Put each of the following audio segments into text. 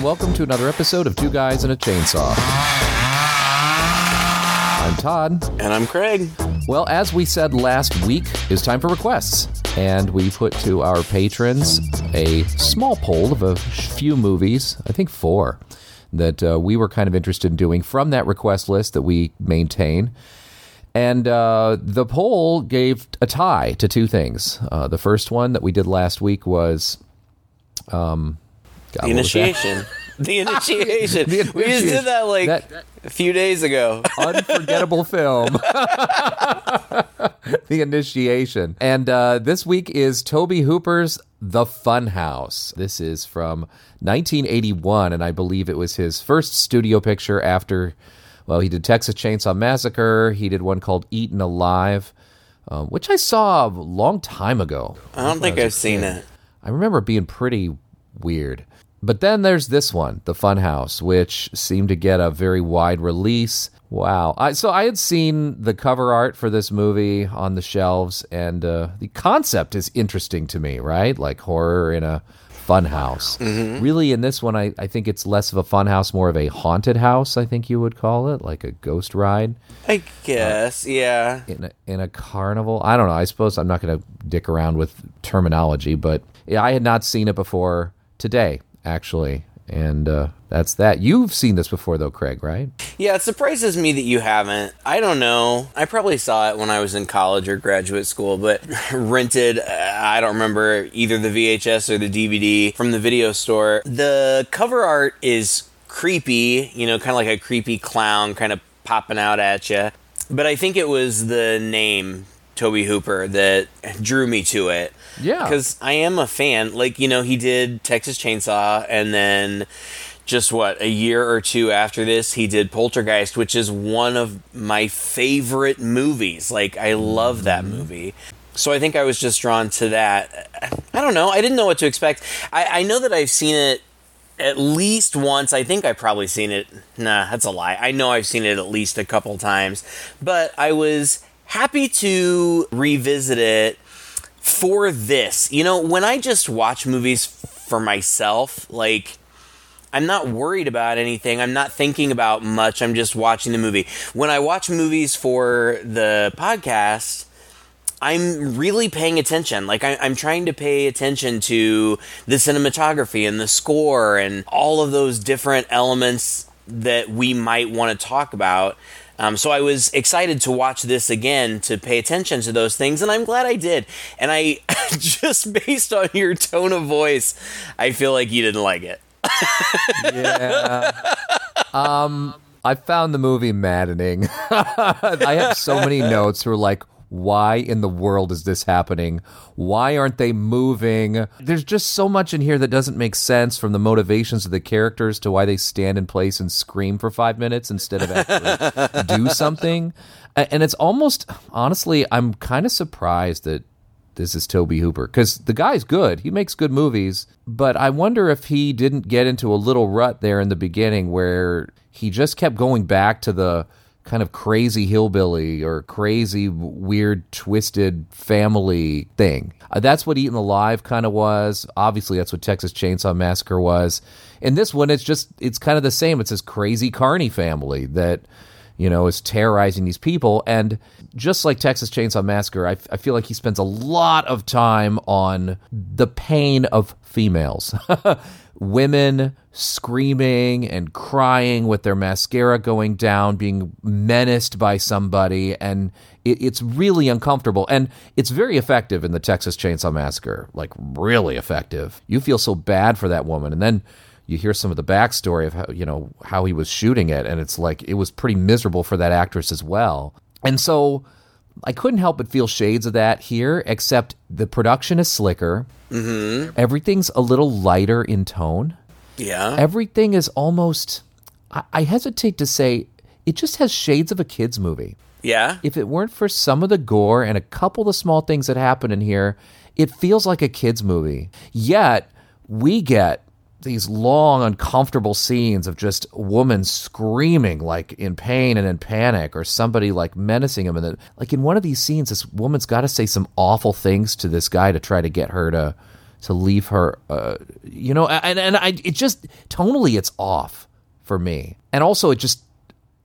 And welcome to another episode of Two Guys and a Chainsaw. I'm Todd. And I'm Craig. Well, as we said last week, it's time for requests. And we put to our patrons a small poll of a few movies, I think four, that uh, we were kind of interested in doing from that request list that we maintain. And uh, the poll gave a tie to two things. Uh, the first one that we did last week was. Um, God, the was that? initiation. The initiation. We just did that like That- a few days ago. unforgettable film. the Initiation. And uh, this week is Tobe Hooper's The Fun House. This is from 1981, and I believe it was his first studio picture after, well, he did Texas Chainsaw Massacre. He did one called Eaten Alive, um, which I saw a long time ago. I don't think I've seen it. I remember being pretty weird. But then there's this one, The Funhouse, which seemed to get a very wide release. Wow. I, so I had seen the cover art for this movie on the shelves, and uh, the concept is interesting to me, right? Like horror in a funhouse. Really, in this one, I, I think it's less of a funhouse, more of a haunted house, I think you would call it, like a ghost ride I guess, yeah. in a, in a carnival. I don't know. I suppose I'm not going to dick around with terminology, but yeah, I had not seen it before today, actually. And uh, that's that. You've seen this before, though, Craig, right? Yeah, it surprises me that you haven't. I don't know. I probably saw it when I was in college or graduate school, but rented, uh, I don't remember either the VHS or the DVD from the video store. The cover art is creepy, you know, kind of like a creepy clown kind of popping out at you. But I think it was the name Tobe Hooper that drew me to it. Yeah. Because I am a fan. Like, you know, he did Texas Chainsaw and then just what, a year or two after this, he did Poltergeist, which is one of my favorite movies. Like, I love that mm-hmm. movie. So I think I was just drawn to that. I don't know. I didn't know what to expect. I, I know that I've seen it at least once. I think I've probably seen it. Nah, that's a lie. I know I've seen it at least a couple times. But I was happy to revisit it for this. You know, when I just watch movies for myself, like. I'm not worried about anything. I'm not thinking about much. I'm just watching the movie. When I watch movies for the podcast, I'm really paying attention. Like I, I'm trying to pay attention to the cinematography and the score and all of those different elements that we might want to talk about. Um, so I was excited to watch this again to pay attention to those things, and I'm glad I did. And I just based on your tone of voice, I feel like you didn't like it. Yeah. um, I found the movie maddening. I have so many notes who are like, why in the world is this happening? Why aren't they moving? There's just so much in here that doesn't make sense from the motivations of the characters to why they stand in place and scream for five minutes instead of actually do something. And it's almost, honestly, I'm kind of surprised that this is Tobe Hooper because the guy's good. He makes good movies, but I wonder if he didn't get into a little rut there in the beginning where he just kept going back to the kind of crazy hillbilly or crazy weird twisted family thing. Uh, that's what Eaten Alive kind of was. Obviously, that's what Texas Chainsaw Massacre was. In this one, it's just it's kind of the same. It's this crazy carny family that you know, is terrorizing these people. And just like Texas Chainsaw Massacre, I, I feel like he spends a lot of time on the pain of females. Women screaming and crying with their mascara going down, being menaced by somebody. And it, it's really uncomfortable. And it's very effective in the Texas Chainsaw Massacre. Like, really effective. You feel so bad for that woman. And then you hear some of the backstory of how you know how he was shooting it and it's like it was pretty miserable for that actress as well and so i couldn't help but feel shades of that here except the production is slicker mm-hmm. everything's a little lighter in tone Yeah. everything is almost I, I hesitate to say it just has shades of a kids movie yeah. if it weren't for some of the gore and a couple of the small things that happen in here, it feels like a kids movie. Yet we get these long, uncomfortable scenes of just a woman screaming like in pain and in panic, or somebody like menacing him. And then, like in one of these scenes, this woman's got to say some awful things to this guy to try to get her to to leave her. Uh, you know, and and I it just tonally it's off for me, and also it just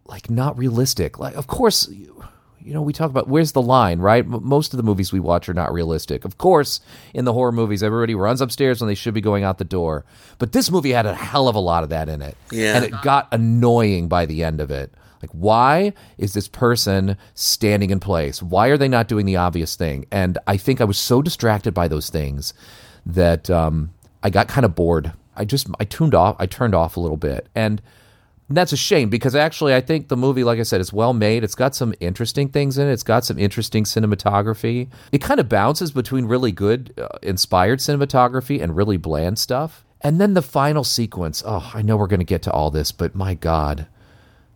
like not realistic. Like, of course. You, you know, we talk about where's the line, right? Most of the movies we watch are not realistic. Of course, in the horror movies, everybody runs upstairs when they should be going out the door. But this movie had a hell of a lot of that in it. Yeah. And it got annoying by the end of it. Like, why is this person standing in place? Why are they not doing the obvious thing? And I think I was so distracted by those things that um, I got kind of bored. I just I tuned off. I turned off a little bit, and that's a shame because actually I think the movie, like I said, is well made. It's got some interesting things in it. It's got some interesting cinematography. It kind of bounces between really good, uh, inspired cinematography and really bland stuff. And then the final sequence. Oh, I know we're going to get to all this, but my God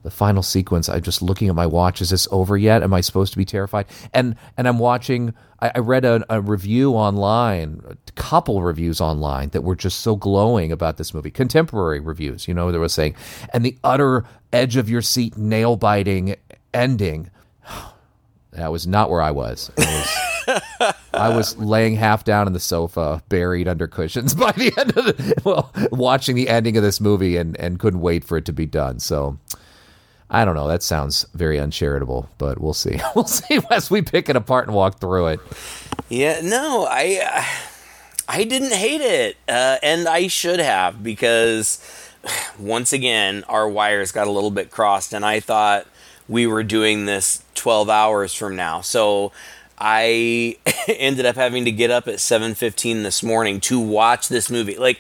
the final sequence i'm just looking at my watch is this over yet? Am i supposed to be terrified? And and i'm watching i, I read a, a, review online a couple reviews online that were just so glowing about this movie. Contemporary reviews you know they were saying and the utter edge of your seat nail biting ending. That was not where i was. I was, I was laying half down in the sofa, buried under cushions by the end of the well, watching the ending of this movie and, and couldn't wait for it to be done. So I don't know. That sounds very uncharitable, but we'll see. We'll see as we pick it apart and walk through it. Yeah, no, I I didn't hate it, uh, and I should have because once again our wires got a little bit crossed, and I thought we were doing this twelve hours from now, so. I ended up having to get up at 7:15 this morning to watch this movie. Like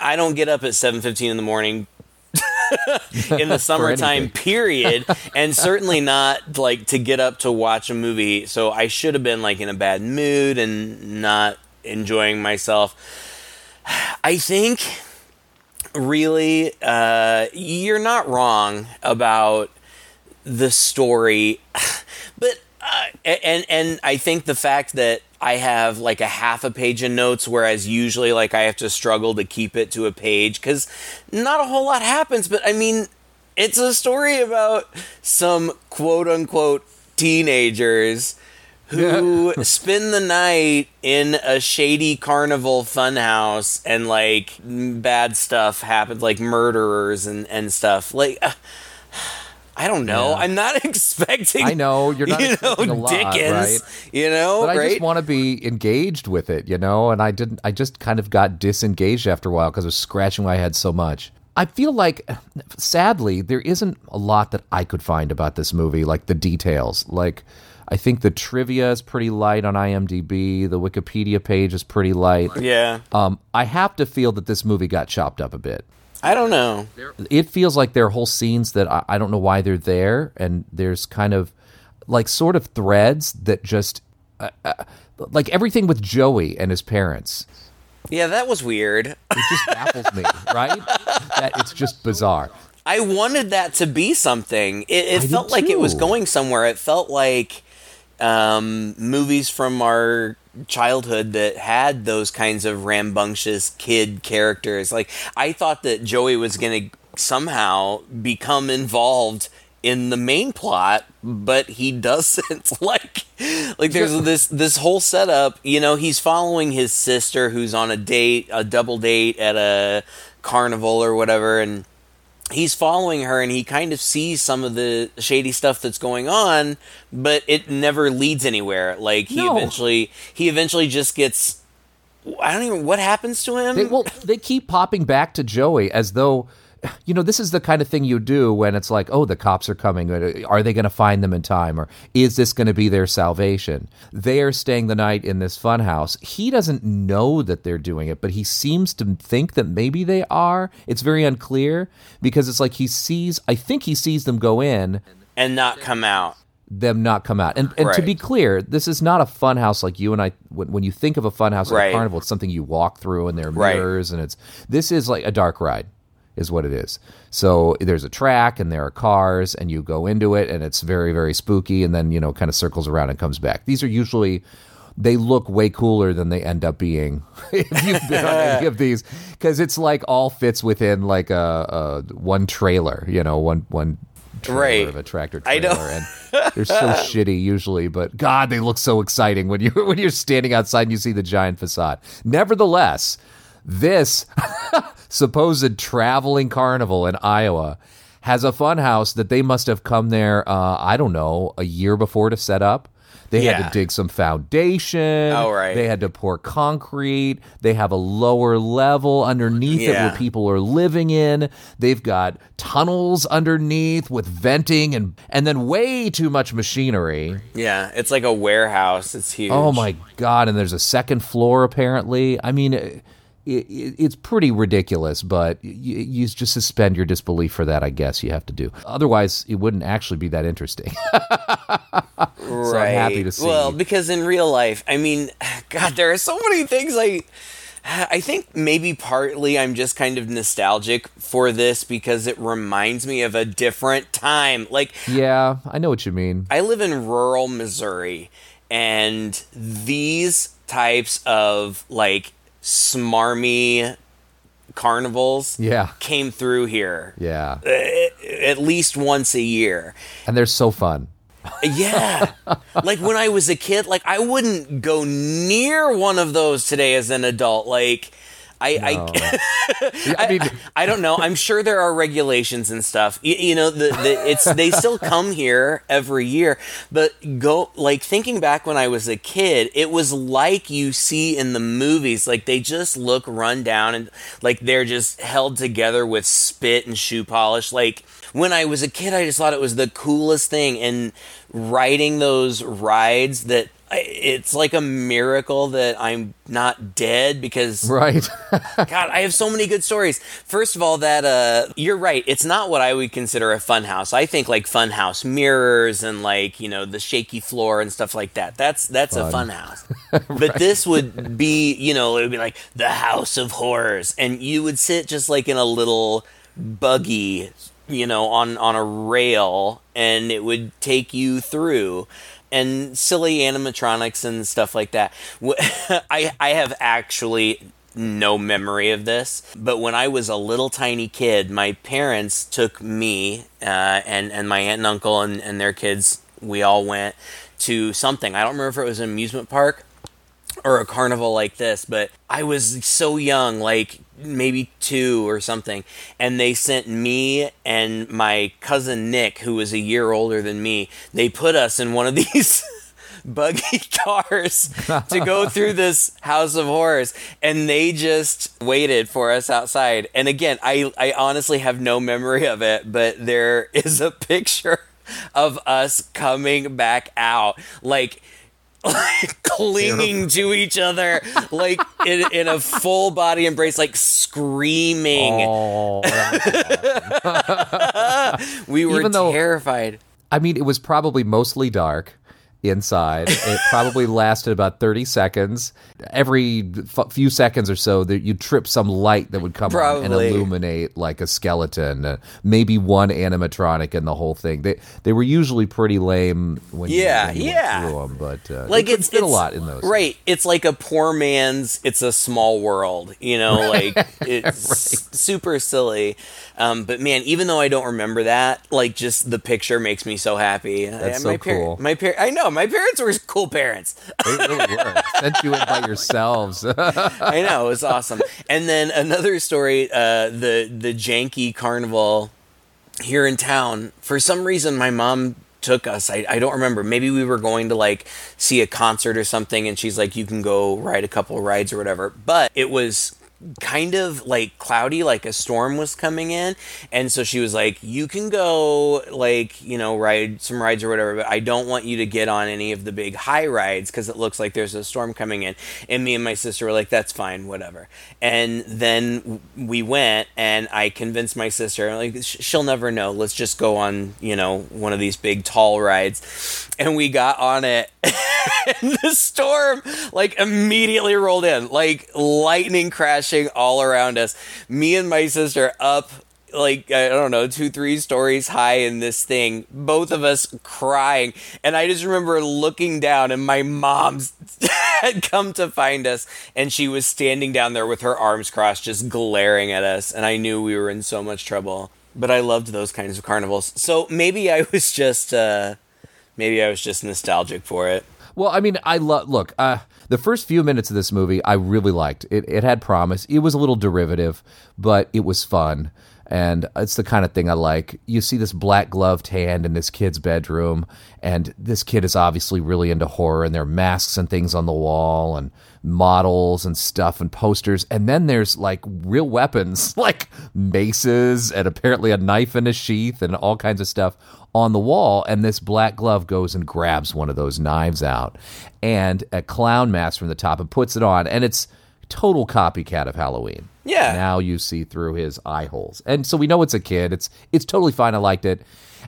I don't get up at 7:15 in the morning in the summertime period and certainly not like to get up to watch a movie. So i should have been like in a bad mood and not enjoying myself. I think really uh, you're not wrong about the story but and and i think the fact that I have like a half a page of notes, whereas usually like I have to struggle to keep it to a page because not a whole lot happens. But I mean, it's a story about some quote unquote teenagers who spend the night in a shady carnival funhouse and like bad stuff happens, like murderers and, and stuff. Like, uh, I don't know. Yeah. I'm not expecting. I know you're not you expecting know, a lot, Dickens, right? You know, but right? I just want to be engaged with it, you know. And I didn't. I just kind of got disengaged after a while because I was scratching my head so much. I feel like, sadly, there isn't a lot that I could find about this movie, like the details. Like, I think the trivia is pretty light on IMDb. The Wikipedia page is pretty light. Yeah. Um, I have to feel that this movie got chopped up a bit. I don't know. It feels like there are whole scenes that I, I don't know why they're there, and there's kind of like sort of threads that just uh, uh, like everything with Joey and his parents. Yeah, that was weird. It just baffles me, right? That it's just bizarre. I wanted that to be something. It, it felt like it was going somewhere. It felt like um, movies from our childhood that had those kinds of rambunctious kid characters. Like I thought that Joey was going to somehow become involved in the main plot but he doesn't like like there's this this whole setup you know he's following his sister who's on a date a double date at a carnival or whatever and he's following her and he kind of sees some of the shady stuff that's going on but it never leads anywhere like he no. eventually he eventually just gets i don't even what happens to him they, well they keep popping back to joey as though you know, this is the kind of thing you do when it's like, oh, the cops are coming. Uh, are they going to find them in time? Or is this going to be their salvation? They are staying the night in this funhouse. He doesn't know that they're doing it, but he seems to think that maybe they are. It's very unclear because it's like he sees, I think he sees them go in and not come out them not come out. And, and right. to be clear, this is not a fun house like you and I. When, when you think of a fun house right. a carnival, it's something you walk through and there are mirrors, right. and it's this is like a dark ride is what it is. So there's a track and there are cars and you go into it and it's very very spooky and then you know kind of circles around and comes back. These are usually they look way cooler than they end up being if you've been on any of these because it's like all fits within like a, a, one trailer, you know, one one trailer Right. of a tractor I trailer, know. and they're so shitty usually. But God, they look so exciting when you when you're standing outside and you see the giant facade. Nevertheless, this supposed traveling carnival in Iowa has a fun house that they must have come there. Uh, I don't know, a year before to set up. They had to dig some foundation. Oh, right. They had to pour concrete. They have a lower level underneath it where people are living in. They've got tunnels underneath with venting and and then way too much machinery. Yeah, it's like a warehouse. It's huge. Oh my god! And there's a second floor apparently. I mean, it, it's pretty ridiculous, but you, you just suspend your disbelief for that. I guess you have to do. Otherwise, it wouldn't actually be that interesting. right. I'm happy to see. Well, because in real life, I mean, God, there are so many things I. I think maybe partly I'm just kind of nostalgic for this because it reminds me of a different time. Like, yeah, I know what you mean. I live in rural Missouri, and these types of like smarmy carnivals Yeah, came through here yeah, at least once a year. and they're so fun. Yeah. like when I was a kid, like I wouldn't go near one of those today as an adult. Like I I I mean, I don't know. I'm sure there are regulations and stuff. You, you know, the, the it's they still come here every year. But go like thinking back when I was a kid, it was like you see in the movies. Like they just look run down and like they're just held together with spit and shoe polish. Like when I was a kid, I just thought it was the coolest thing. And riding those rides that. It's like a miracle that I'm not dead because right? God, I have so many good stories. First of all, that uh, you're right. It's not what I would consider a fun house. I think like fun house mirrors and like you know the shaky floor and stuff like that. That's that's a fun house. But this would be you know it would be like the house of horrors, and you would sit just like in a little buggy, you know, on on a rail, and it would take you through. And silly animatronics and stuff like that. I I have actually no memory of this, but when I was a little tiny kid, my parents took me uh, and and my aunt and uncle and, and their kids. We all went to something. I don't remember if it was an amusement park or a carnival like this, but I was so young, like maybe two or something, and they sent me and my cousin Nick, who was a year older than me, they put us in one of these buggy cars to go through this house of horrors and they just waited for us outside. And again i i honestly have no memory of it but there is a picture of us coming back out. Like like clinging to each other like in, in a full body embrace like screaming. Oh, we were even though- terrified. I mean, it was probably mostly dark inside. It probably lasted about 30 seconds. Every f- few seconds or so, that you'd trip some light that would come on and illuminate like a skeleton, uh, maybe one animatronic in the whole thing. They they were usually pretty lame when Yeah, you, when you yeah. through them, but uh, like it's it's, a lot in those. right it's like a poor man's it's a small world you know like it's super silly um, but man even though i don't remember that like just the picture makes me so happy That's so my par- cool. my par- i know my parents were cool parents They really were. Sent you in by yourselves. i know it was awesome and then another story uh, the the janky carnival here in town for some reason my mom took us I, I don't remember maybe we were going to like see a concert or something and she's like you can go ride a couple rides or whatever but it was kind of like cloudy like a storm was coming in. And so she was like you can go like you know ride some rides or whatever but i don't want you to get on any of the big high rides because it looks like there's a storm coming in. And me and my sister were like that's fine whatever. And then we went and i convinced my sister like sh- she'll never know. Let's just go on you know one of these big tall rides. And we got on it and the storm like immediately rolled in. Like lightning crashing all around us me and my sister up like i don't know two three stories high in this thing both of us crying and i just remember looking down and my mom's had come to find us and she was standing down there with her arms crossed just glaring at us and i knew we were in so much trouble but I loved those kinds of carnivals. So maybe I was just uh, maybe I was just nostalgic for it. Well, I mean, I love. Look, uh, the first few minutes of this movie, I really liked. It, it had promise. It was a little derivative, but it was fun. And it's the kind of thing I like. You see this black gloved hand in this kid's bedroom, and this kid is obviously really into horror, and there are masks and things on the wall, and models and stuff, and posters. And then there's like real weapons, like maces, and apparently a knife in a sheath, and all kinds of stuff on the wall. And this black glove goes and grabs one of those knives out, and a clown mask from the top, and puts it on. And it's total copycat of Halloween. Yeah. Now you see through his eye holes. And so we know it's a kid. It's it's totally fine. I liked it.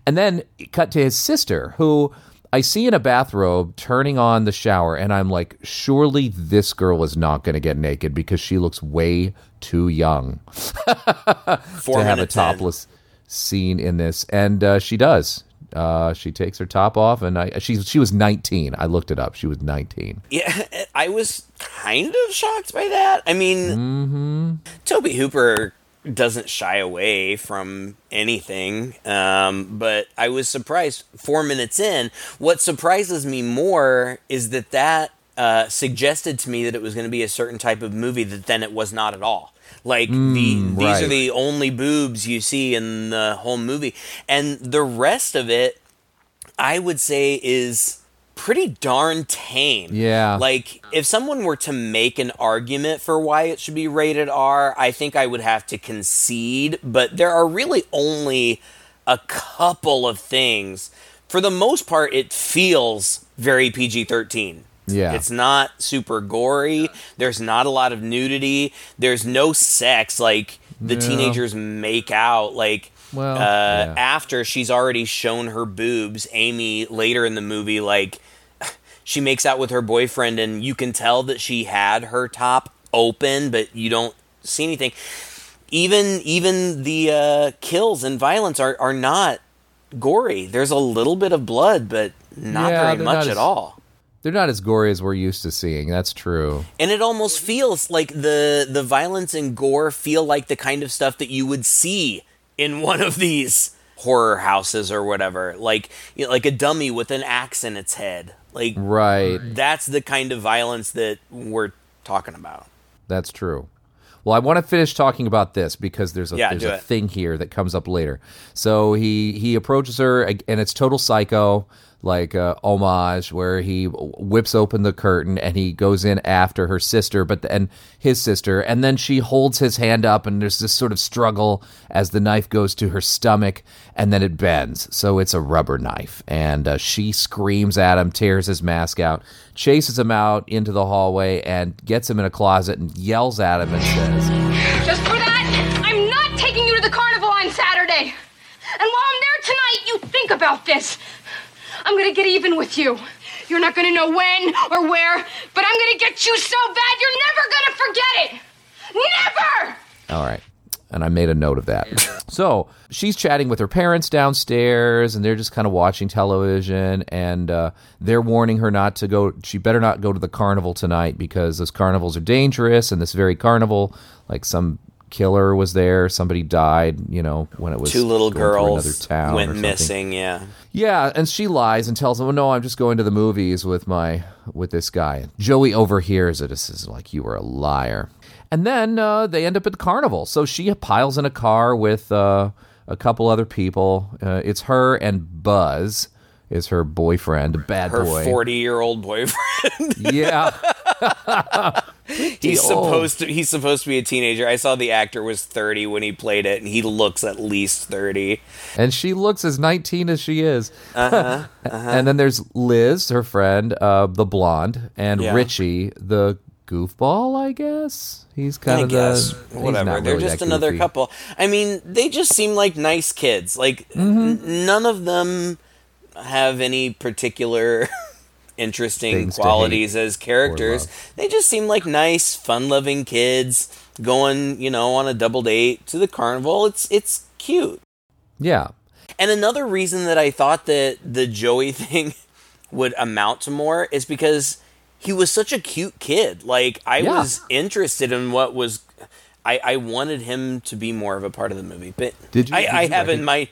And then cut to his sister, who I see in a bathrobe turning on the shower, and I'm like, surely this girl is not going to get naked because she looks way too young to have a minutes in. topless scene in this. And uh, she does. Uh, she takes her top off, and I, she she was 19. I looked it up. She was 19. Yeah, I was kind of shocked by that. I mean, Mm-hmm. Tobe Hooper doesn't shy away from anything, um, but I was surprised. Four minutes in, what surprises me more is that that uh, suggested to me that it was going to be a certain type of movie that then it was not at all. Like the these Mm, right. are the only boobs you see in the whole movie, and the rest of it, I would say, is pretty darn tame. Yeah. Like, if someone were to make an argument for why it should be rated R, I think I would have to concede, but there are really only a couple of things. For the most part, it feels very PG 13. Yeah. It's not super gory. There's not a lot of nudity. There's no sex. Like, the Yeah. teenagers make out. Like, Well, uh, yeah. after she's already shown her boobs, Amy later in the movie, like she makes out with her boyfriend, and you can tell that she had her top open, but you don't see anything. Even even the uh, kills and violence are are not gory. There's a little bit of blood, but not Yeah, very much not at all. They're not as gory as we're used to seeing. That's true. and it almost feels like the the violence and gore feel like the kind of stuff that you would see in one of these horror houses or whatever like you know, like a dummy with an axe in its head like Right. that's the kind of violence that we're talking about That's true. Well, I want to finish talking about this because there's a Yeah, there's a it. thing here that comes up later. So he he approaches her and it's total psycho like uh, homage where he whips open the curtain and he goes in after her sister but and his sister and then she holds his hand up and there's this sort of struggle as the knife goes to her stomach and then it bends so it's a rubber knife and uh, she screams at him tears his mask out chases him out into the hallway and gets him in a closet and yells at him and says Just for that, I'm not taking you to the carnival on Saturday. And while I'm there tonight, you think about this. I'm gonna get even with you. You're not gonna know when or where, but I'm gonna get you so bad you're never gonna forget it. Never! All right. And I made a note of that. So she's chatting with her parents downstairs, and they're just kind of watching television, and uh, they're warning her not to go. She better not go to the carnival tonight because those carnivals are dangerous. And this very carnival, like some killer was there, somebody died. You know, when it was two little going through another girls town went missing yeah Yeah, and she lies and tells him, "Oh no, I'm just going to the movies with my with this guy." Joey overhears it. and says, "Like you were a liar." And then uh, they end up at the carnival. So she piles in a car with uh, a couple other people. Uh, it's her and Buzz is her boyfriend, bad her boy. 40 year old boyfriend yeah, he's old. supposed to he's supposed to be a teenager i saw the actor was 30 when he played it and he looks at least 30 and she looks as 19 as she is. Uh-huh, and then there's Liz, her friend, uh, the blonde, and Yeah. Richie, the goofball. I guess he's kind I of guess the whatever. not They're just another goofy. couple. I mean, they just seem like nice kids. Like n- none of them have any particular interesting qualities as characters. They just seem like nice, fun-loving kids going, you know, on a double date to the carnival. It's it's cute. Yeah, And another reason that I thought that the Joey thing would amount to more is because he was such a cute kid. Like I Yeah. was interested in what was I, I wanted him to be more of a part of the movie. But Did you- I, did I you have in my.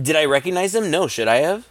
Did I recognize him? No. Should I have?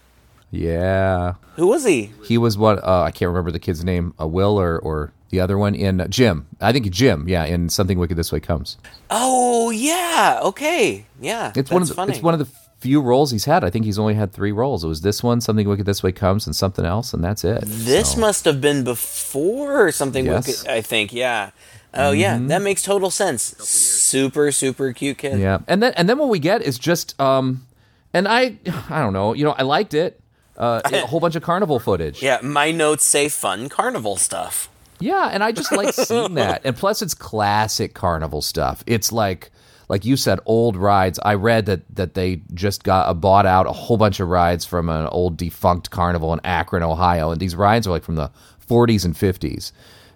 Yeah. Who was he? He was what uh, I can't remember the kid's name, uh, Will or or the other one in uh, Jim. I think Jim. Yeah, in Something Wicked This Way Comes. Oh yeah. Okay. Yeah. It's one of the, funny. it's one of the few roles he's had. I think he's only had three roles. It was this one, Something Wicked This Way Comes, and something else, and that's it. This So, must have been before something. Yes. Mm-hmm. Wicked, I think. Yeah. Oh yeah, that makes total sense. Super super cute kid. yeah, and then and then what we get is just um, and I I don't know, you know, I liked it. Uh, a whole bunch of carnival footage. Yeah, my notes say fun carnival stuff. Yeah, and I just like seeing that. And plus it's classic carnival stuff. It's like like you said old rides. I read that that they just got uh, bought out a whole bunch of rides from an old defunct carnival in Akron, Ohio, and these rides are like from the 40s and 50s.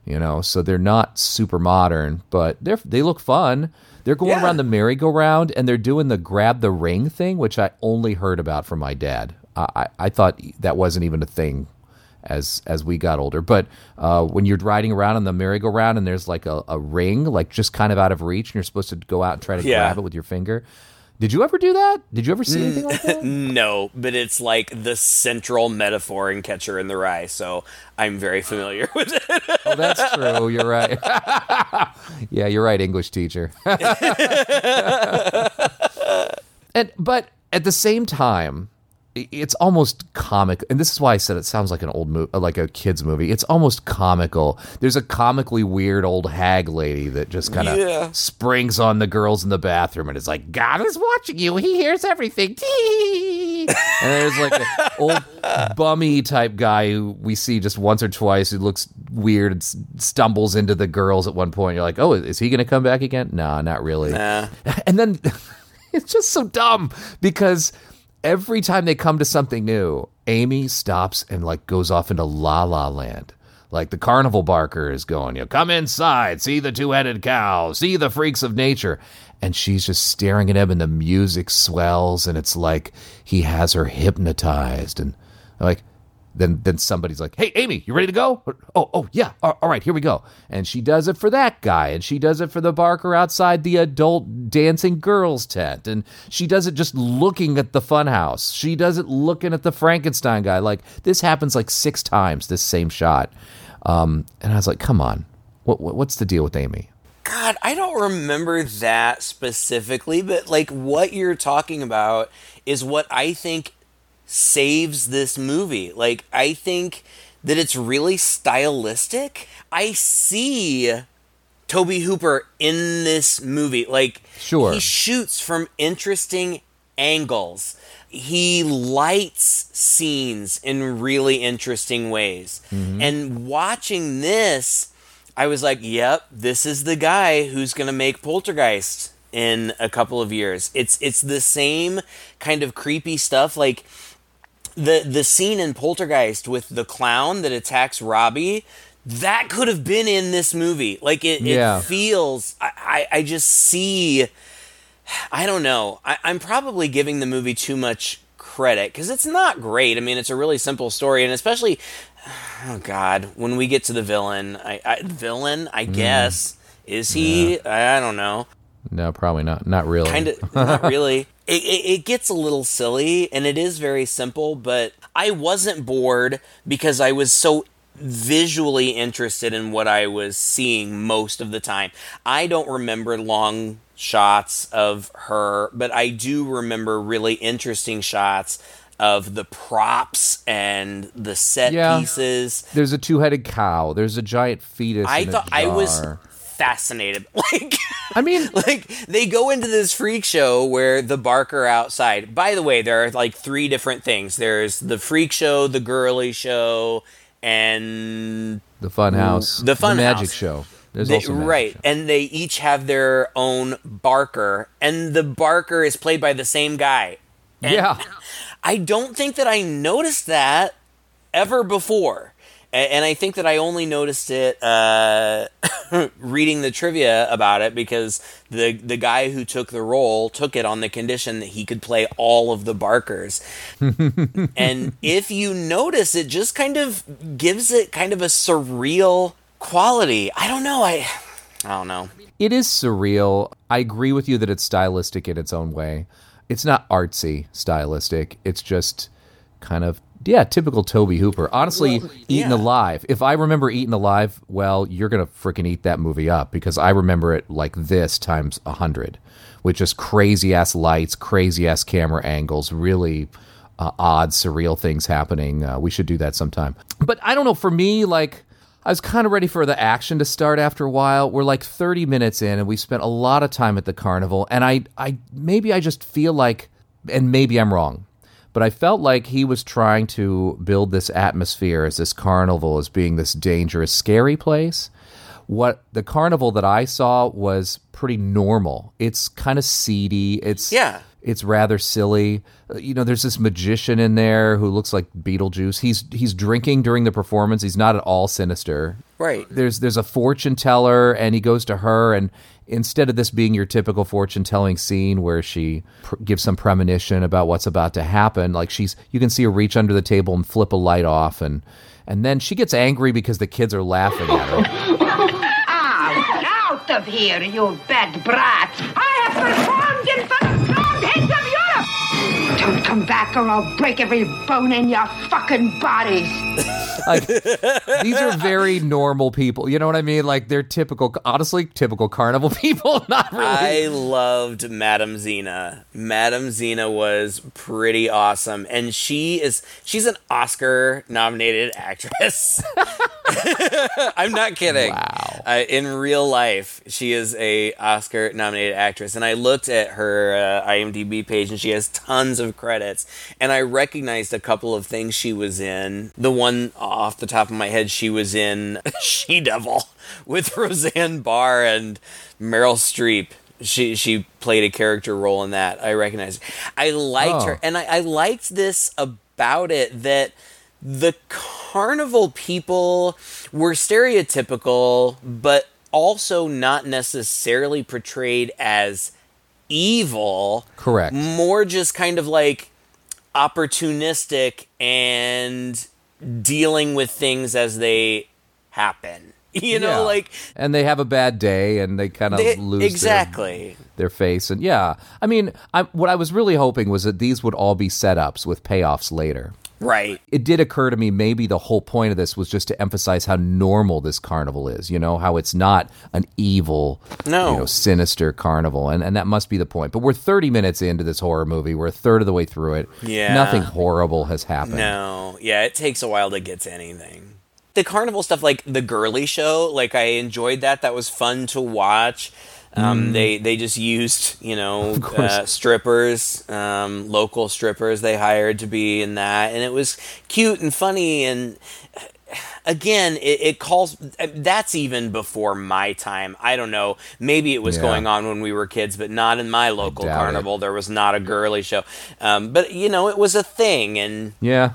You know, so they're not super modern, but they're they look fun. They're going Yeah. around the merry-go-round and they're doing the grab the ring thing, which I only heard about from my dad. I, I, I thought that wasn't even a thing as as we got older. But uh, when you're riding around on the merry-go-round and there's like a, a ring, like just kind of out of reach, and you're supposed to go out and try to Yeah. grab it with your finger. Did you ever do that? Did you ever see anything like that? No, but it's like the central metaphor in Catcher in the Rye, so I'm very familiar with it. Oh, that's true. You're right. yeah, you're right, English teacher. and but at the same time, it's almost comic, and this is why I said it sounds like an old movie, like a kids movie. It's almost comical. There's a comically weird old hag lady that just kind of Yeah. springs on the girls in the bathroom and is like, "God is watching you. He hears everything." And there's like an old bummy type guy who we see just once or twice who looks weird and stumbles into the girls at one point. You're like, "Oh, is he going to come back again?" No, not really. Nah. And then it's just so dumb because every time they come to something new, Amy stops and like goes off into La La Land. Like the carnival barker is going, you know, come inside, see the two headed cow, see the freaks of nature. And she's just staring at him, and the music swells, and it's like he has her hypnotized. And like, then then somebody's like, "Hey, Amy, you ready to go?" Oh, oh yeah. All right, here we go. And she does it for that guy, and she does it for the barker outside the adult dancing girls tent, and she does it just looking at the funhouse. She does it looking at the Frankenstein guy. Like this happens like six times. This same shot, um, and I was like, "Come on, what, what what's the deal with Amy?" God, I don't remember that specifically, but like what you're talking about is what I think saves this movie. Like, I think that it's really stylistic. I see Tobe Hooper in this movie. Like, Sure. he shoots from interesting angles. He lights scenes in really interesting ways. Mm-hmm. And watching this, I was like, yep, this is the guy who's going to make Poltergeist in a couple of years. It's it's the same kind of creepy stuff like the the scene in Poltergeist with the clown that attacks Robbie, that could have been in this movie. Like it, Yeah. it feels. I, I I just see. I don't know. I, I'm probably giving the movie too much credit because it's not great. I mean, it's a really simple story, and especially, oh god, when we get to the villain, I, I villain, I hmm. guess is he? I, I don't know No, probably not. Not really. kind of not really it, it, it gets a little silly and it is very simple but i wasn't bored because i was so visually interested in what i was seeing most of the time i don't remember long shots of her but i do remember really interesting shots of the props and the set Yeah. pieces There's a two-headed cow. There's a giant fetus. i thought i was. Fascinated like I mean, like they go into this freak show where the barker outside by the way there are like three different things there's the freak show the girly show and the fun house, The fun magic house. show. There's they, also magic right show. and they each have their own barker and the barker is played by the same guy And yeah. i don't think that i noticed that ever before A- and i think that i only noticed it uh, reading the trivia about it because the the guy who took the role took it on the condition that he could play all of the barkers and if you notice it just kind of gives it kind of a surreal quality i don't know i I don't know. It is surreal. I agree with you that it's stylistic in its own way. It's not artsy stylistic. It's just kind of yeah, typical Tobe Hooper. Honestly, Eaten yeah. Alive. If I remember Eaten Alive, well, you're gonna freaking eat that movie up because I remember it like this times a hundred, with just crazy ass lights, crazy ass camera angles, really uh, odd, surreal things happening. Uh, we should do that sometime. But I don't know. For me, like. I was kind of ready for the action to start after a while. We're like 30 minutes in and we spent a lot of time at the carnival and I I maybe I just feel like and maybe I'm wrong. But I felt like he was trying to build this atmosphere as this carnival as being this dangerous, scary place. What the carnival that I saw was pretty normal. It's kind of seedy. It's Yeah. it's rather silly. Uh, You know, there's this magician in there who looks like Beetlejuice. He's he's drinking during the performance. He's not at all sinister. Right. There's there's a fortune teller, and he goes to her, and instead of this being your typical fortune telling scene where she pr- gives some premonition about what's about to happen, like she's you can see her reach under the table and flip a light off, and and then she gets angry because the kids are laughing at her. Out, out of here, you bad brat! I have performed in front of heads of Europe! Don't come back or I'll break every bone in your fucking bodies! like these are very normal people. You know what I mean? Like they're typical, honestly, typical carnival people. Not really. I loved Madame Zena. Madame Zena was pretty awesome, and she is she's an Oscar nominated actress. I'm not kidding. Wow. Uh, in real life, she is a Oscar nominated actress, and I looked at her uh, IMDb page, and she has tons of credits. And I recognized a couple of things she was in. The one off the top of my head, she was in She Devil with Roseanne Barr and Meryl Streep. She she played a character role in that. I recognized. I liked Oh. her, and I, I liked this about it that the carnival people were stereotypical, but also not necessarily portrayed as evil. Correct. More just kind of like opportunistic and dealing with things as they happen. You know, Yeah. like and they have a bad day and they kind of they, lose their- exactly. their, face and yeah i mean I, what i was really hoping was that these would all be setups with payoffs later Right. it did occur to me maybe the whole point of this was just to emphasize how normal this carnival is you know how it's not an evil No. you know sinister carnival and, and that must be the point but we're 30 minutes into this horror movie we're a third of the way through it Yeah. nothing horrible has happened No, yeah, it takes a while to get to anything. The carnival stuff, like the girly show, like I enjoyed that. That was fun to watch. Um, They they just used you know uh, strippers, um, local strippers they hired to be in that, and it was cute and funny. And again, it, it calls. That's even before my time. I don't know. Maybe it was Yeah. going on when we were kids, but not in my local doubt it. carnival. There was not a girly show. Um, but you know, it was a thing, and yeah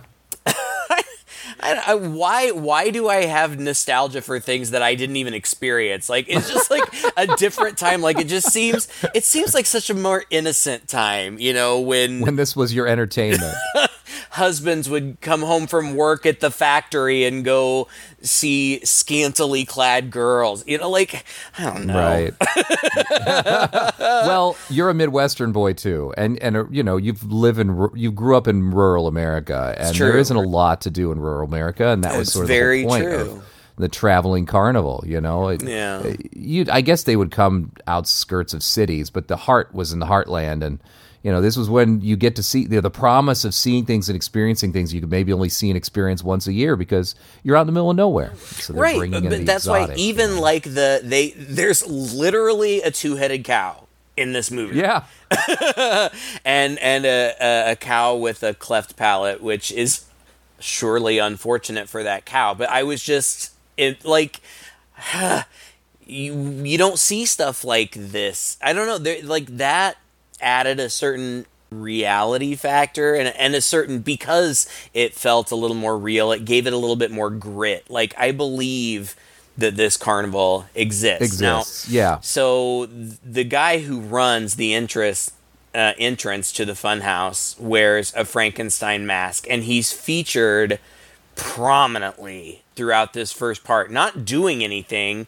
I, I, why why do I have nostalgia for things that I didn't even experience? Like it's just like a different time. Like it just seems it seems like such a more innocent time, you know, when when this was your entertainment husbands would come home from work at the factory and go see scantily clad girls. You know, like I don't know. Right. well, you're a Midwestern boy too, and and uh, you know you've live in you grew up in rural America, and there isn't a lot to do in rural America, and that was It's sort of very the point true. of the traveling carnival. You know, It- Yeah. You, I guess they would come outskirts of cities, but the heart was in the heartland, and you know this was when you get to see the, the promise of seeing things and experiencing things you could maybe only see and experience once a year because you're out in the middle of nowhere. So they're Right, but the that's why exotic, you even know. like the they there's literally a two-headed cow in this movie. yeah. and and a, a, a cow with a cleft palate, which is surely unfortunate for that cow. But I was just it like you you don't see stuff like this. I don't know. There, like that added a certain reality factor and and a certain because it felt a little more real. It gave it a little bit more grit. Like I believe that this carnival exists. Now, yeah. so th- the guy who runs the interest uh, entrance to the funhouse wears a Frankenstein mask, and he's featured prominently throughout this first part, not doing anything.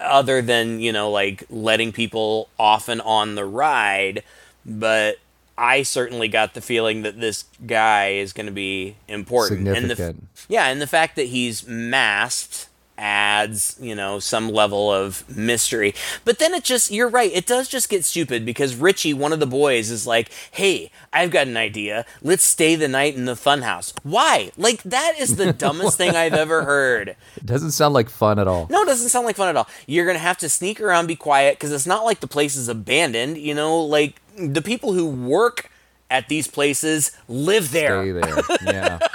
Other than you know like letting people off and on the ride but i certainly got the feeling that this guy is going to be important and the, Significant. yeah and the fact that he's masked adds you know some level of mystery but then it just you're right it does just get stupid because richie one of the boys is like hey i've got an idea let's stay the night in the funhouse why like that is the dumbest thing i've ever heard It doesn't sound like fun at all. no, it doesn't sound like fun at all. You're gonna have to sneak around, be quiet, because it's not like the place is abandoned. You know, like the people who work at these places live there. Stay there. Yeah.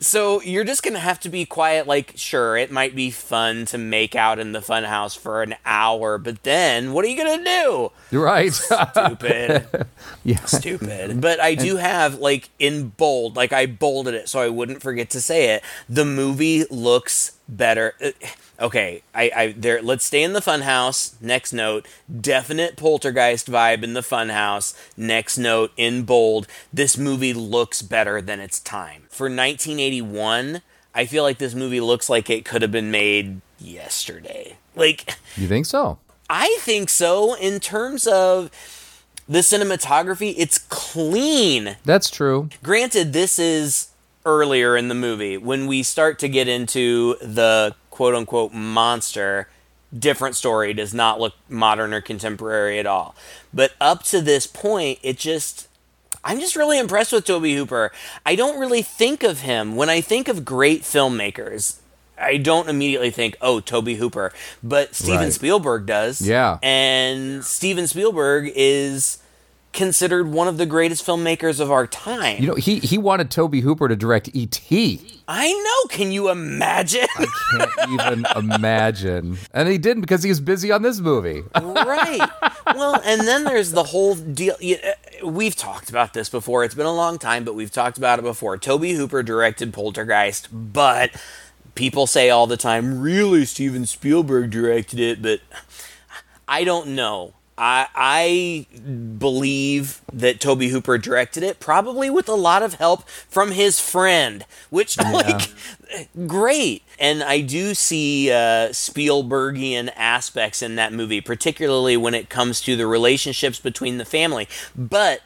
So you're just gonna have to be quiet. Like, sure, it might be fun to make out in the funhouse for an hour, but then what are you gonna do? You're right. Stupid. yeah. stupid. But I do have like in bold, like I bolded it so I wouldn't forget to say it. The movie looks better. Uh, Okay, I, I there. Let's stay in the funhouse. Next note: definite poltergeist vibe in the funhouse. Next note in bold: this movie looks better than its time. For 1981, I feel like this movie looks like it could have been made yesterday. Like. You think so? I think so in terms of the cinematography. It's clean. That's true. Granted, this is earlier in the movie when we start to get into the quote unquote monster. Different story does not look modern or contemporary at all. But up to this point, it just. I'm just really impressed with Tobe Hooper. I don't really think of him when I think of great filmmakers. I don't immediately think, oh, Tobe Hooper, but Steven Right. Spielberg does. Yeah. And Steven Spielberg is considered one of the greatest filmmakers of our time. You know, he he wanted Tobe Hooper to direct E.T. I know. Can you imagine? I can't even imagine. And he didn't because he was busy on this movie. right. Well, and then there's the whole deal. uh, We've talked about this before. It's been a long time, but we've talked about it before. Tobe Hooper directed Poltergeist, but people say all the time, really, Steven Spielberg directed it, but I don't know. I, I believe that Tobe Hooper directed it, probably with a lot of help from his friend, which, like, great. And I do see uh, Spielbergian aspects in that movie, particularly when it comes to the relationships between the family. But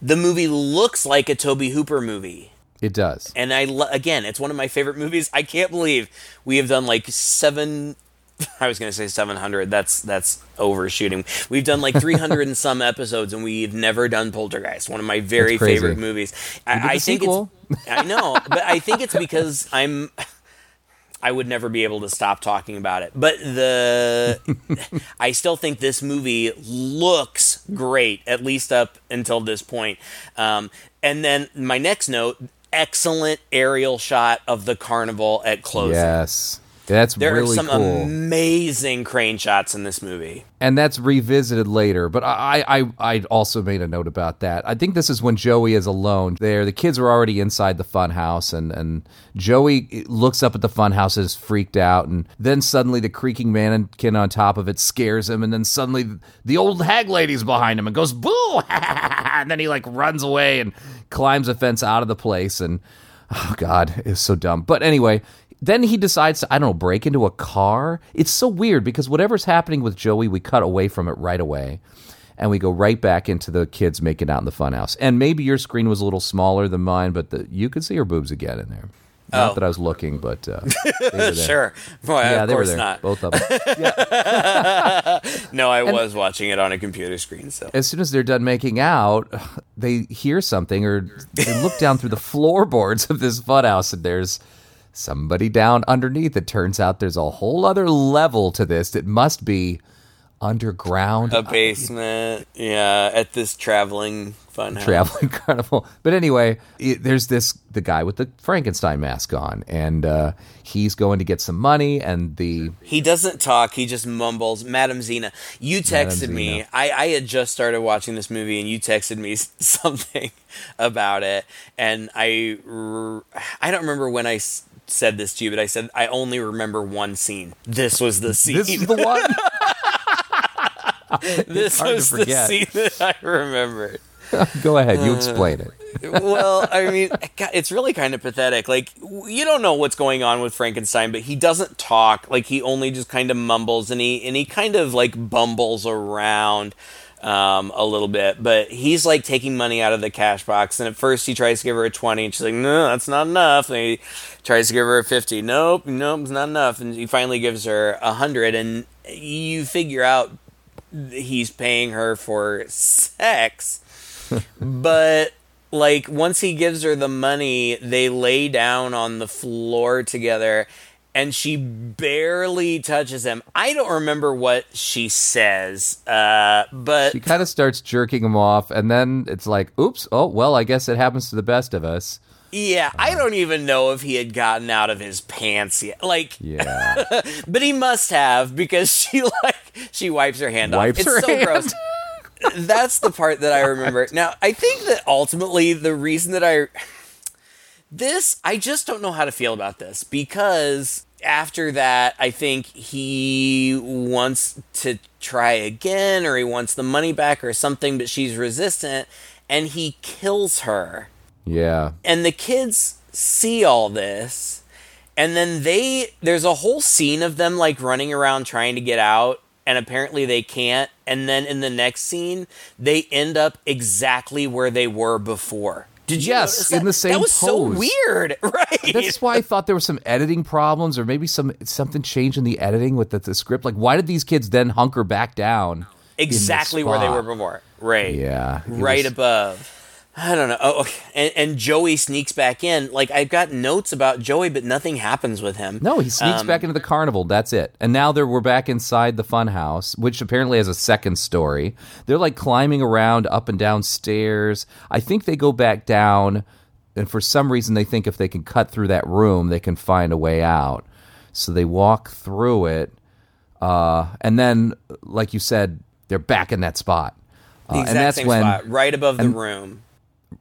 the movie looks like a Tobe Hooper movie. It does. And I again, it's one of my favorite movies. I can't believe we have done like seven. I was going to say seven hundred. That's that's overshooting. We've done like three hundred and some episodes, and we've never done Poltergeist. One of my very favorite movies. I, I think sequel. it's. I know, but I think it's because I'm. I would never be able to stop talking about it. But the I still think this movie looks great, at least up until this point. Um, and then my next note: excellent aerial shot of the carnival at closing. Yes. That's There really are some cool. amazing crane shots in this movie. and that's revisited later. But I, I, I also made a note about that. I think this is when Joey is alone. There, the kids are already inside the fun house, and and Joey looks up at the fun house, is freaked out, and then suddenly the creaking mannequin on top of it scares him, and then suddenly the old hag lady's behind him and goes boo, and then he like runs away and climbs a fence out of the place, and oh god, it's so dumb. But anyway. Then he decides to, I don't know, break into a car. It's so weird because whatever's happening with Joey, we cut away from it right away. And we go right back into the kids making out in the funhouse. And maybe your screen was a little smaller than mine, but the, you could see her boobs again in there. Not Oh. that I was looking, but uh, they were there. Sure. Well, Yeah, of they were course there. not. Both of them. No, I was watching it on a computer screen. So as soon as they're done making out, they hear something or they look down through the floorboards of this funhouse and there's somebody down underneath. It turns out there's a whole other level to this. It must be underground. a basement, yeah, at this traveling fun house. traveling carnival. But anyway, it, there's this the guy with the Frankenstein mask on, and uh, he's going to get some money, and the He doesn't talk. He just mumbles. Madame Zena, you texted me. Zena. I, I had just started watching this movie, and you texted me something about it, and I I don't remember when I said this to you, but I said I only remember one scene. This was the scene. this is the one. This was the scene that I remembered. Go ahead, you explain it. Uh, well, I mean, it's really kind of pathetic. Like, you don't know what's going on with Frankenstein, but he doesn't talk. Like, he only just kind of mumbles and he and he kind of like bumbles around um, a little bit. But he's like taking money out of the cash box, and at first he tries to give her a twenty, and she's like, "No, that's not enough." And he tries to give her a fifty. Nope, nope, it's not enough. And he finally gives her a hundred, and you figure out he's paying her for sex. but like once he gives her the money, they lay down on the floor together and she barely touches him. I don't remember what she says, uh, but She kind of starts jerking him off, and then it's like, oops, oh, well, I guess it happens to the best of us. yeah, I don't even know if he had gotten out of his pants yet. Like, Yeah. but he must have because she like she wipes her hand Wipes off. It's so hand. gross. That's the part that I remember. Now, I think that ultimately the reason that I this I just don't know how to feel about this because after that I think he wants to try again or he wants the money back or something but she's resistant and he kills her yeah. and the kids see all this and then they there's a whole scene of them like running around trying to get out and apparently they can't and then in the next scene they end up exactly where they were before did you Yes, in the same that was so weird. Right. That's why I thought there were some editing problems, or maybe some something changed in the editing with the, the script. Like, why did these kids then hunker back down? exactly where they were before. Right. Yeah, right was- above I don't know. Oh, okay. and, and Joey sneaks back in. Like I've got notes about Joey, but nothing happens with him. No, he sneaks Um, back into the carnival. That's it. And now they're we're back inside the funhouse, which apparently has a second story. They're like climbing around up and down stairs. I think they go back down, and for some reason they think if they can cut through that room, they can find a way out. So they walk through it, uh, and then, like you said, they're back in that spot. Uh, and that's when spot, right above the room.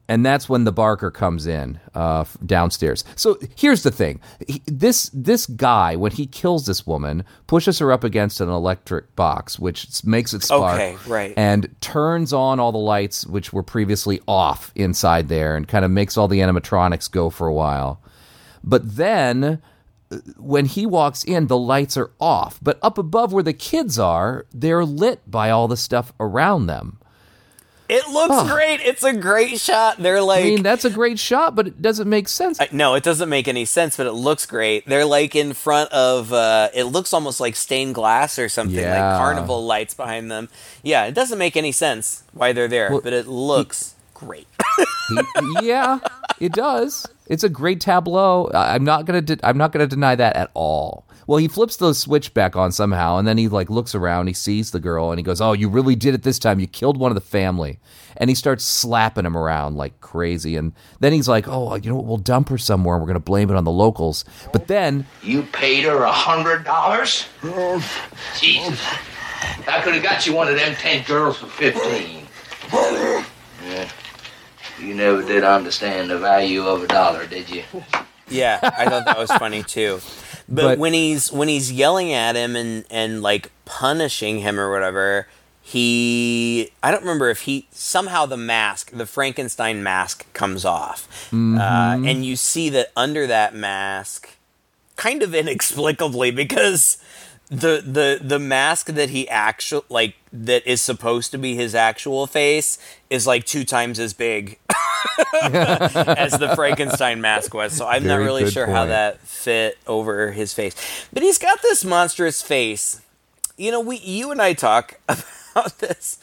And that's when the Barker comes in uh, downstairs. So here's the thing: he, this this guy, when he kills this woman, pushes her up against an electric box, which makes it spark, Okay, right. and turns on all the lights which were previously off inside there, and kind of makes all the animatronics go for a while. But then. uh, When he walks in, the lights are off, but up above where the kids are, they're lit by all the stuff around them. It looks great. It's a great shot. They're like, I mean, that's a great shot, but it doesn't make sense. I- no, it doesn't make any sense, but it looks great. They're like in front of. Uh, it looks almost like stained glass or something, Yeah. like carnival lights behind them. Yeah, it doesn't make any sense why they're there, Well, but it looks great. He- yeah, it does. It's a great tableau. I'm not gonna. De- I'm not gonna deny that at all. Well, he flips the switch back on somehow, and then he like looks around. He sees the girl, and he goes, "Oh, you really did it this time. You killed one of the family." And he starts slapping him around like crazy. And then he's like, "Oh, you know what? We'll dump her somewhere. and We're gonna blame it on the locals." But then You paid her a hundred dollars? Oh. Jesus. I could have got you one of them ten girls for fifteen. Yeah. You never did understand the value of a dollar, did you? Yeah, I thought that was funny too. But, But- when he's when he's yelling at him and and like punishing him or whatever, he I don't remember if he somehow the mask, the Frankenstein mask comes off. Uh, and you see that under that mask kind of inexplicably because the the the mask that he actual like that is supposed to be his actual face is like two times as big as the Frankenstein mask was. So I'm not really sure how that fit over his face. But he's got this monstrous face. You know, we you and I talk about this.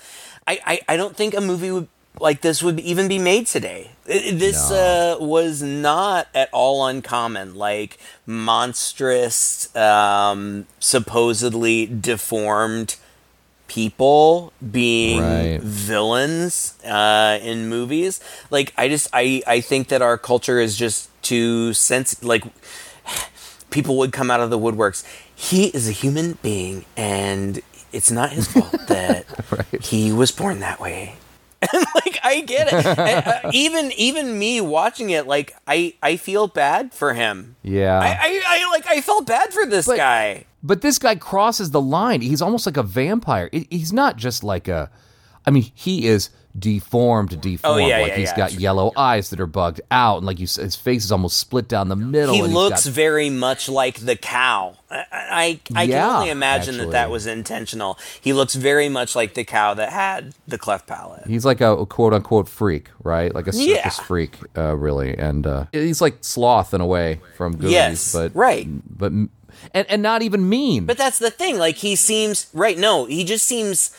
I I, I don't think a movie would like this would even be made today. This uh, was not at all uncommon. Like monstrous, um, supposedly deformed people being Right. villains uh, in movies. Like I just I I think that our culture is just too sense like people would come out of the woodworks. He is a human being, and it's not his fault that he was born that way. And like I get it. And, uh, even even me watching it, like I I feel bad for him. yeah, I, I, I like I felt bad for this But- guy. But this guy crosses the line. He's almost like a vampire. He- He's not just like a I mean, he is deformed, deformed. Oh, yeah, like yeah, he's yeah. got yellow eyes that are bugged out, and like you, said, his face is almost split down the middle. he looks got- very much like the cow. I I, I can only imagine that that was intentional. He looks very much like the cow that had the cleft palate. He's like a quote unquote freak, right? Like a circus freak, uh, really, and uh, he's like sloth in a way from Goonies, Yes, but right. but and and not even mean. But that's the thing. Like he seems right. No, he just seems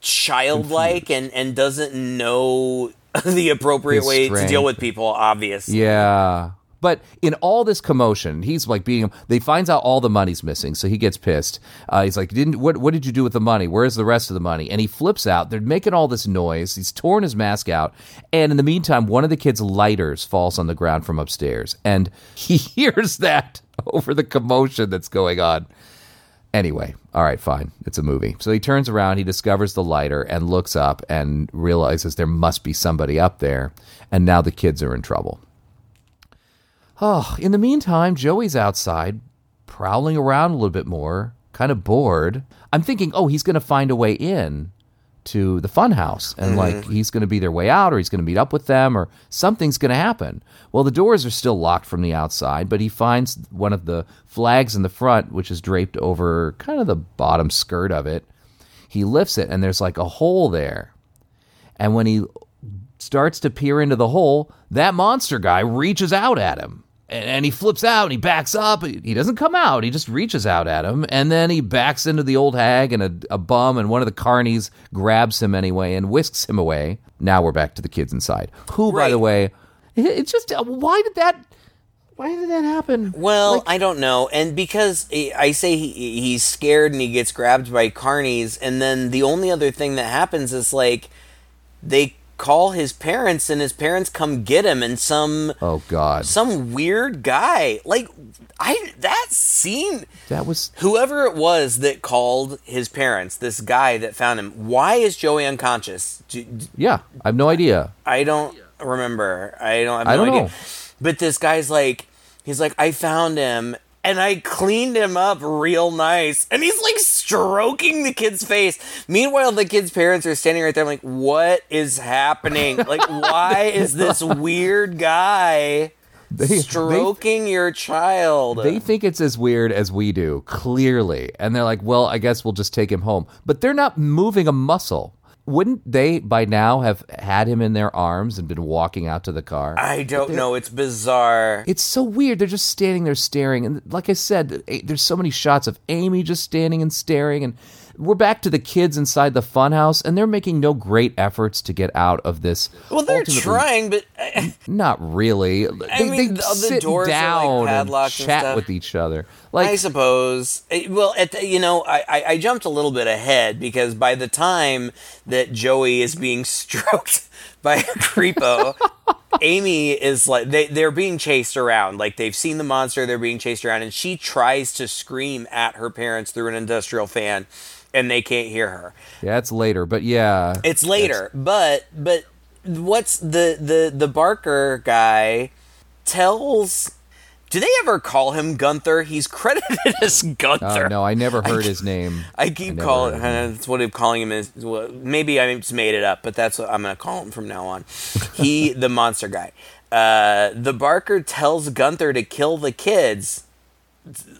childlike and and doesn't know the appropriate His way to deal with people. Obviously. Yeah. But in all this commotion, he's like being. They finds out all the money's missing, so he gets pissed. Uh, he's like, "Didn't what? What did you do with the money? Where's the rest of the money?" And he flips out. They're making all this noise. He's torn his mask out, and in the meantime, one of the kids' lighters falls on the ground from upstairs, and he hears that over the commotion that's going on. Anyway, all right, fine. It's a movie. So he turns around, he discovers the lighter and looks up and realizes there must be somebody up there. And now the kids are in trouble. Oh, in the meantime, Joey's outside prowling around a little bit more, kind of bored. I'm thinking, oh, he's going to find a way in to the funhouse and mm-hmm. like he's going to be their way out or he's going to meet up with them or something's going to happen. Well, the doors are still locked from the outside, but he finds one of the flags in the front which is draped over kind of the bottom skirt of it. He lifts it and there's like a hole there. And when he starts to peer into the hole, that monster guy reaches out at him. And, and he flips out and he backs up. He doesn't come out. He just reaches out at him. And then he backs into the old hag and a, a bum. And one of the carnies grabs him anyway and whisks him away. Now we're back to the kids inside. Who, by Right. the way, it's just, uh, why did that, why did that happen? Well, I don't know, and because I I say he, he's scared and he gets grabbed by carnies, and then the only other thing that happens is like they call his parents, and his parents come get him, and some oh, God. some weird guy like I that scene. That was, Whoever it was that called his parents, this guy that found him, why is Joey unconscious? Do- yeah, I have no idea. I don't remember. I don't have I don't idea. know. But this guy's like, he's like, I found him and I cleaned him up real nice. And he's like stroking the kid's face. Meanwhile, the kid's parents are standing right there. I'm like, what is happening? Like, why is this weird guy they- stroking your child? They think it's as weird as we do, clearly. And they're like, well, I guess we'll just take him home. But they're not moving a muscle. Wouldn't they by now have had him in their arms and been walking out to the car? I don't know. It's bizarre. It's so weird. They're just standing there staring. And like I said, eh, there's so many shots of Amy just standing and staring. And we're back to the kids inside the funhouse, and they're making no great efforts to get out of this. Well, they're trying, but Not really. They, mean, they the- the sit doors are, like, down and padlocked and chat with each other. Like I suppose. Well, at the, you know, I, I, I jumped a little bit ahead because by the time that Joey is being stroked by a creepo, Amy is like they they're being chased around. Like they've seen the monster, they're being chased around, and she tries to scream at her parents through an industrial fan, and they can't hear her. Yeah, it's later, but yeah. It's later, but but what's the the the Barker guy tells? Do they ever call him Gunther? He's credited as Gunther. Oh, no, I never heard his name. I keep never calling. Uh, that's what I'm calling him is. Well, maybe I just made it up, but that's what I'm gonna call him from now on. He, the monster guy. Uh, the Barker tells Gunther to kill the kids.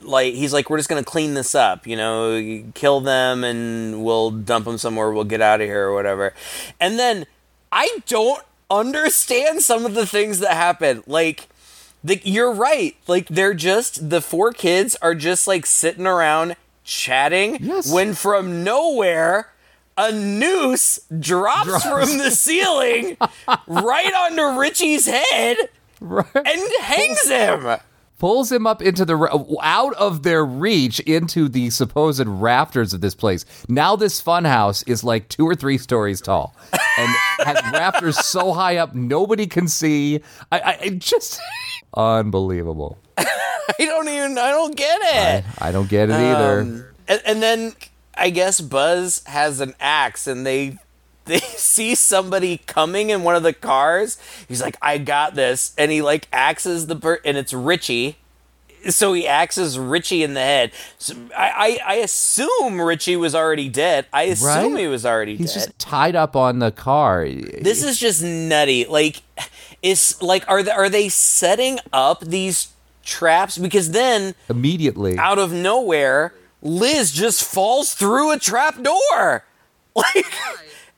Like he's like, we're just gonna clean this up, you know, kill them and we'll dump them somewhere. We'll get out of here or whatever. And then I don't understand some of the things that happen. Like the, you're right. Like they're just the four kids are just like sitting around chatting Yes. when from nowhere a noose drops, from the ceiling right onto Richie's head Right. and hangs him. Pulls him up into the out of their reach into the supposed rafters of this place. Now this funhouse is like two or three stories tall and has rafters so high up nobody can see. I, I it just unbelievable. I don't even I don't get it. I, I don't get it either. Um, and, and then I guess Buzz has an axe, and they they see somebody coming in one of the cars. He's like, "I got this," and he like axes the per- and it's Richie. so he axes Richie in the head. So I, I, I assume Richie was already dead. I assume Right? he was already He's dead. just tied up on the car. this is just nutty. Like, is like are they, are they setting up these traps? Because then immediately. out of nowhere, Liz just falls through a trap door, like,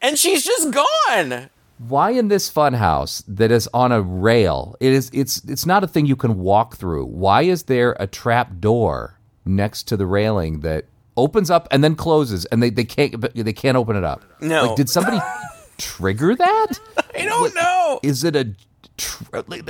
and she's just gone. Why in this funhouse that is on a rail? It is. It's. It's not a thing you can walk through. Why is there a trap door next to the railing that opens up and then closes, and they, they can't they can't open it up? No. Like, did somebody trigger that? I don't know. Is it a? Tr- like,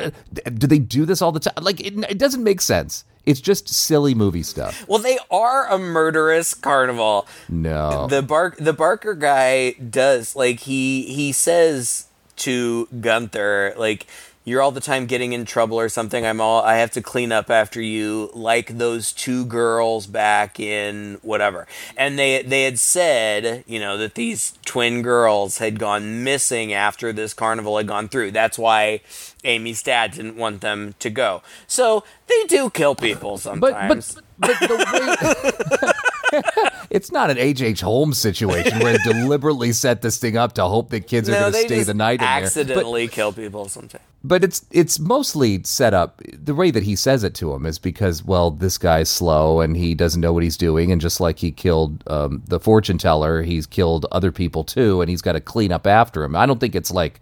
do they do this all the time? Like it, it doesn't make sense. It's just silly movie stuff. Well, they are a murderous carnival. No. The Bark the Barker guy does like he he says to Gunther like you're all the time getting in trouble or something. I'm all I have to clean up after you like those two girls back in whatever. And they they had said, you know, that these twin girls had gone missing after this carnival had gone through. That's why Amy's dad didn't want them to go. So they do kill people but sometimes. but but the way it's not an H. H. Holmes situation where they deliberately set this thing up to hope that kids are going to stay the night in there. Accidentally kill people sometimes. but it's it's mostly set up. The way that he says it to him is because well, this guy's slow and he doesn't know what he's doing, and just like he killed um, the fortune teller, he's killed other people too, and he's got to clean up after him. I don't think it's like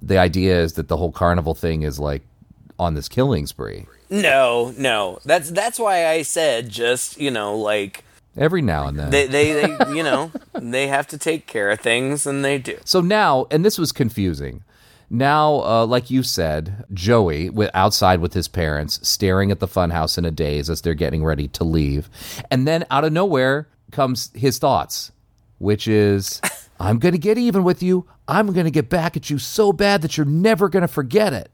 the idea is that the whole carnival thing is like on this killing spree. No, no. That's that's why I said just you know like Every now and then. they they, they you know they have to take care of things and they do. So now, and this was confusing. Now, uh, like you said, Joey with outside with his parents, staring at the funhouse in a daze as they're getting ready to leave, and then out of nowhere comes his thoughts, which is, "I'm going to get even with you. I'm going to get back at you so bad that you're never going to forget it."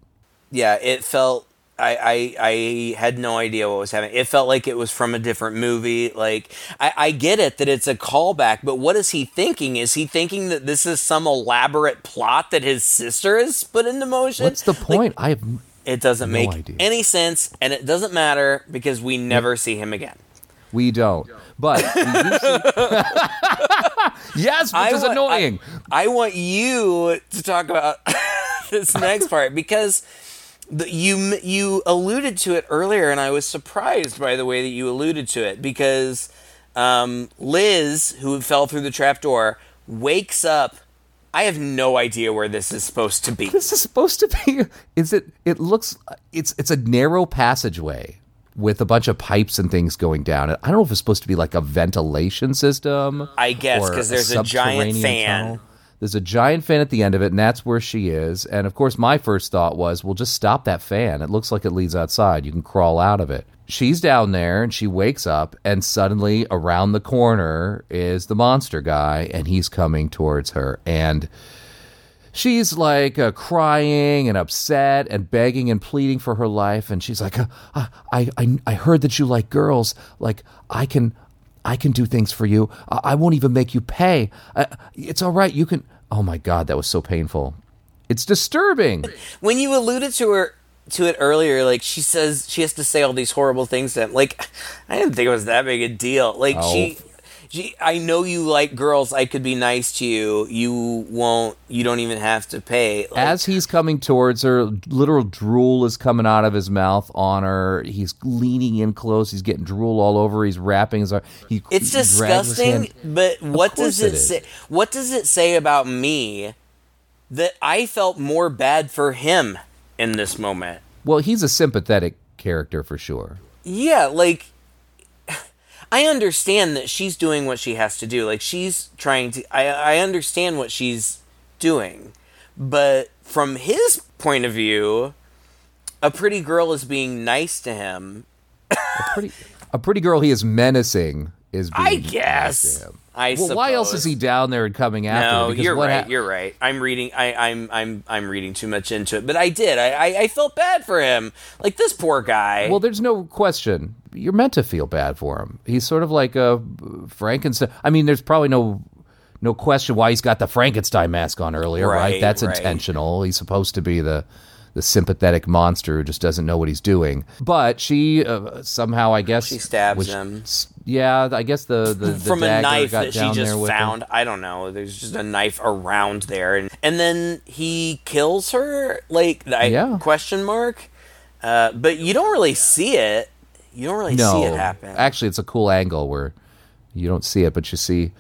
Yeah, it felt. I, I I had no idea what was happening. It felt like it was from a different movie. Like I, I get it that it's a callback, but what is he thinking? Is he thinking that this is some elaborate plot that his sister has put into motion? What's the Like, point? I have it doesn't No make idea. any sense, and it doesn't matter because we never see him again. we don't, but do yes, which is want- annoying. I, I want you to talk about this next part because the, you you alluded to it earlier, and I was surprised by the way that you alluded to it because um, Liz, who fell through the trapdoor, wakes up. I have no idea where this is supposed to be. this is supposed to be is it it looks it's it's a narrow passageway with a bunch of pipes and things going down i don't know if it's supposed to be like a ventilation system I guess, because there's a giant fan. tunnel. There's a giant fan at the end of it and that's where she is. And of course my first thought was well just stop that fan. It looks like it leads outside. You can crawl out of it. She's down there and she wakes up and suddenly around the corner is the monster guy and he's coming towards her. And she's like uh, crying and upset and begging and pleading for her life. And she's like uh, I, I i heard that you like girls. Like i can i can do things for you. I, won't even make you pay. Uh, it's all right. You can oh my god that was so painful it's disturbing when you alluded to her to it earlier, like she says she has to say all these horrible things to him. Like I didn't think it was that big a deal. Like oh, she, I know you like girls. I could be nice to you. You won't. You don't even have to pay. Like, as he's coming towards her literal drool is coming out of his mouth on her he's leaning in close he's getting drool all over he's wrapping his he it's he disgusting. But what does it, it say? What does it say about me that I felt more bad for him in this moment? well he's a sympathetic character for sure Yeah, like I understand that she's doing what she has to do. Like she's trying to I I understand what she's doing. But from his point of view, a pretty girl is being nice to him. a pretty a pretty girl he is menacing is being I nice guess. to him. I well, why else is he down there and coming after? No, Because you're what right. hap- you're right. I'm reading. I, I'm. I'm. I'm reading too much into it. But I did. I, I. I felt bad for him. Like this poor guy. Well, there's no question. You're meant to feel bad for him. He's sort of like a Frankenstein. I mean, there's probably no no question why he's got the Frankenstein mask on earlier, right? Right, That's right. intentional. He's supposed to be the the sympathetic monster who just doesn't know what he's doing. But she uh, somehow, I guess, She stabs was- him. Yeah, I guess the the, the from a knife that she just with him. found. I don't know. There's just a knife around there, and and then he kills her. Like, I, Yeah. question mark. Uh, but you don't really see it. You don't really No, see it happen. actually, it's a cool angle where you don't see it, but you see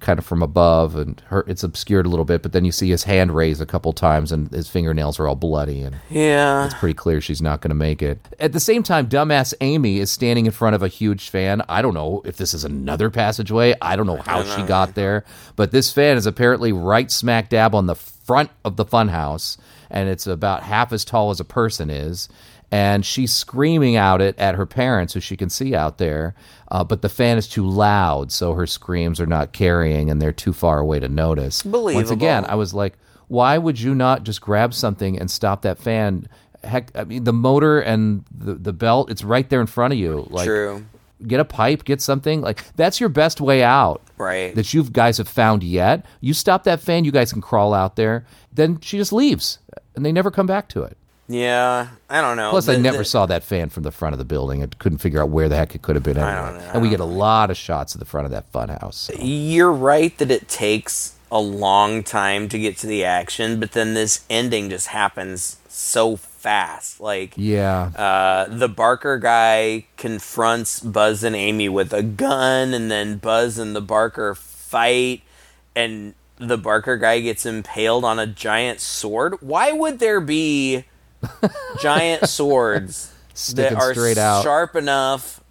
kind of from above, and her it's obscured a little bit. But then you see his hand raise a couple times, and his fingernails are all bloody, and yeah. it's pretty clear she's not going to make it. At the same time, dumbass Amy is standing in front of a huge fan. I don't know if this is another passageway. I don't know how she got there, but this fan is apparently right smack dab on the front of the funhouse, and it's about half as tall as a person is. And she's screaming out it at her parents, who she can see out there. Uh, but the fan is too loud, so her screams are not carrying, and they're too far away to notice. Believable. Once again, I was like, why would you not just grab something and stop that fan? Heck, I mean, the motor and the, the belt, it's right there in front of you. Like, True. get a pipe, get something. Like, that's your best way out. Right. That you guys have found yet. You stop that fan, you guys can crawl out there. Then she just leaves, and they never come back to it. Yeah. I don't know. Plus, I never saw that fan from the front of the building. I couldn't figure out where the heck it could have been know. And we get a lot of shots of the front of that funhouse. so. You're right that it takes a long time to get to the action, but then this ending just happens so fast. Like, Yeah. uh, the Barker guy confronts Buzz and Amy with a gun, and then Buzz and the Barker fight, and the Barker guy gets impaled on a giant sword. Why would there be giant swords that are straight out. sharp enough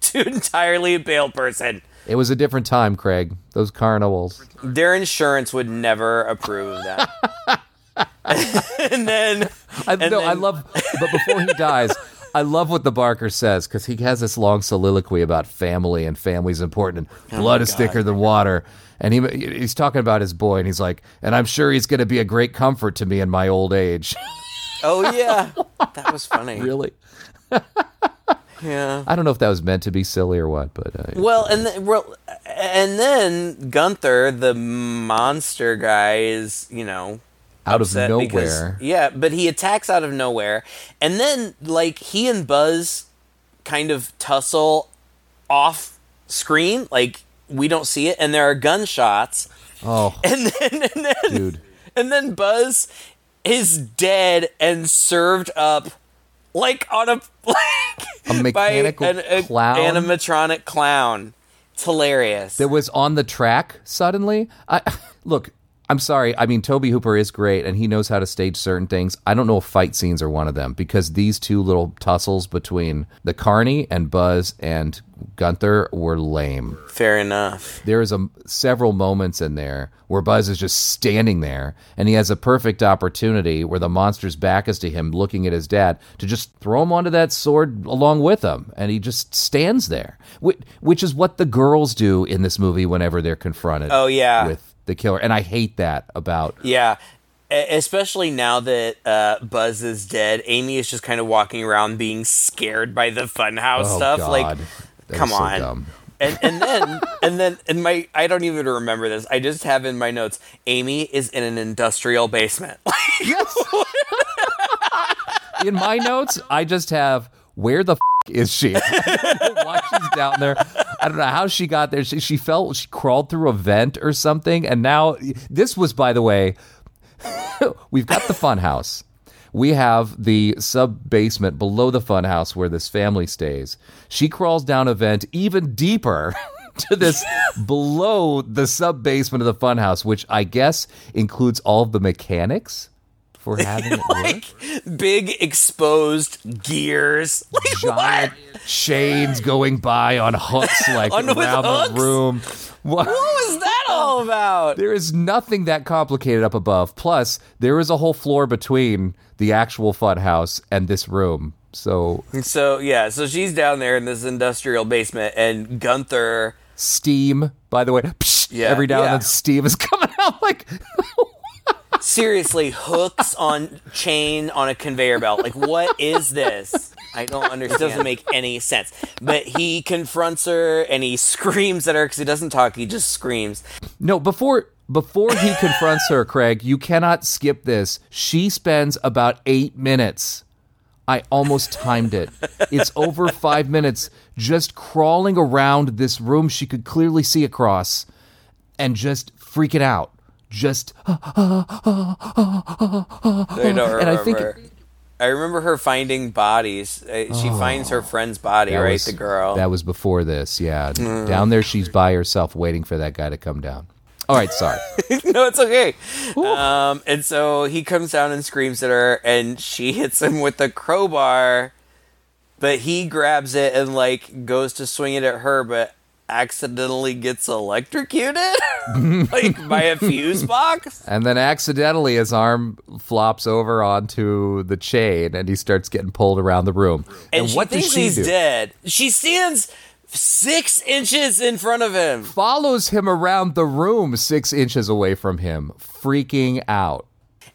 to entirely impale person? It was a different time, Craig. Those carnivals. Their insurance would never approve of that. and then I, And no, I love, but before he dies, I love what the Barker says because he has this long soliloquy about family and family's important and oh blood is thicker than water. And he he's talking about his boy, and he's like, and I'm sure he's going to be a great comfort to me in my old age. Oh yeah, that was funny. really? Yeah. I don't know if that was meant to be silly or what, but uh, Well, and then, well, and then Gunther, the monster guy, is you know out of nowhere. because- yeah, but he attacks out of nowhere, and then like he and Buzz kind of tussle off screen, like we don't see it, and there are gunshots, oh, and then and then dude. and then Buzz is dead and served up like on a like A mechanical by an a- clown? animatronic clown. It's hilarious. that was on the track suddenly. I look. I'm sorry. I mean, Tobe Hooper is great, and he knows how to stage certain things. I don't know if fight scenes are one of them because these two little tussles between the Carney and Buzz and Gunther were lame. Fair enough. There is a several moments in there where Buzz is just standing there, and he has a perfect opportunity where the monster's back is to him, looking at his dad, to just throw him onto that sword along with him, and he just stands there, which, which is what the girls do in this movie whenever they're confronted. Oh, yeah. with the killer, and I hate that about. Yeah. Especially now that uh, Buzz is dead, Amy is just kind of walking around being scared by the funhouse Oh stuff. God, Like, That come so on. dumb. and and then and then in my I don't even remember this. I just have in my notes. Amy is in an industrial basement. In my notes, I just have where the f- is she? I don't know why she's down there. I don't know how she got there. She, she felt she crawled through a vent or something, and now this was, by the way, we've got the fun house. We have the sub basement below the fun house where this family stays. She crawls down a vent even deeper to this below the sub basement of the fun house, which I guess includes all of the mechanics for having it work. like big exposed gears. Like giant chains going by on hooks like On- around hooks? the room. What? what was that all about? There is nothing that complicated up above. Plus, there is a whole floor between the actual fun house and this room. So So yeah, so she's down there in this industrial basement, and Gunther. steam, by the way, psh, Yeah, every now yeah. and then steam is coming out like seriously hooks on chain on a conveyor belt. Like, what is this? I don't understand. It doesn't make any sense. But he confronts her and he screams at her because he doesn't talk. He just screams. No, before before he confronts her, Craig, you cannot skip this. She spends about eight minutes. I almost timed it. It's over five minutes just crawling around this room she could clearly see across and just freaking out. Just, I don't and I think remember. I remember her finding bodies. Uh, She finds her friend's body, right? was- the girl. That was before this, yeah. Down there, she's by herself waiting for that guy to come down. All right, sorry. no, it's okay. Um, and so he comes down and screams at her, and she hits him with the crowbar, but he grabs it and like goes to swing it at her, but accidentally gets electrocuted, like by a fuse box. And then accidentally, his arm flops over onto the chain, and he starts getting pulled around the room. And, she what thinks does she he's do? dead. She stands six inches in front of him. Follows him around the room six inches away from him, freaking out.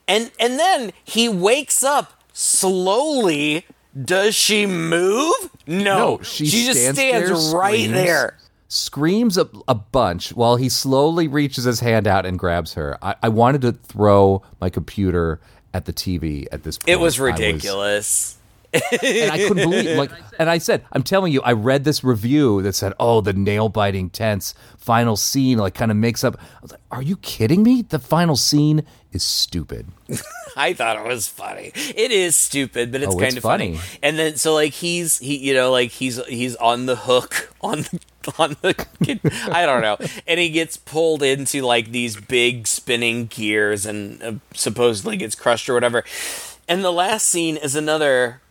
And and then he wakes up slowly. Does she move? No, No, she just stands stands there, right screams. there. Screams a, a bunch while he slowly reaches his hand out and grabs her. I, I wanted to throw my computer at the TV at this point. It was I ridiculous. and I couldn't believe like and I said, I'm telling you, I read this review that said, Oh, the nail biting tense final scene like kind of makes up I was like, Are you kidding me? The final scene is stupid. I thought it was funny. It is stupid, but it's Oh, kind it's of funny. funny. And then so like he's he you know like he's he's on the hook on the on the I don't know, and he gets pulled into like these big spinning gears and uh, supposedly gets crushed or whatever. And the last scene is another.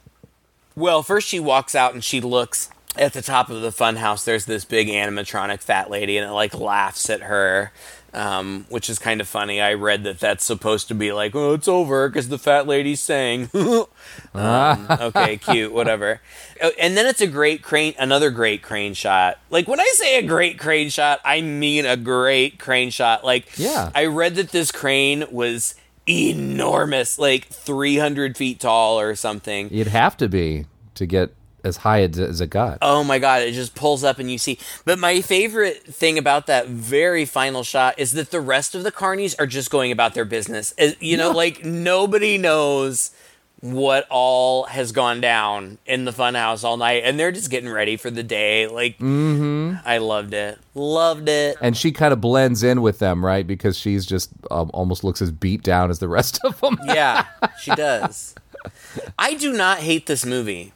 Well, first she walks out and she looks at the top of the funhouse. There's this big animatronic fat lady, and it like laughs at her, um, which is kind of funny. I read that that's supposed to be like, oh, it's over because the fat lady's saying. um, okay, cute, whatever. Oh, And then it's a great crane, another great crane shot. Like when I say a great crane shot, I mean a great crane shot. Like, Yeah. I read that this crane was enormous, like 300 feet tall or something. You'd have to be to get as high as, as it got. Oh my god, it just pulls up and you see. But my favorite thing about that very final shot is that the rest of the carnies are just going about their business. You know, like nobody knows what all has gone down in the funhouse all night and they're just getting ready for the day. Like I loved it. Loved it. and she kind of blends in with them, right? Because she's just um, almost looks as beat down as the rest of them. Yeah, she does. I do not hate this movie.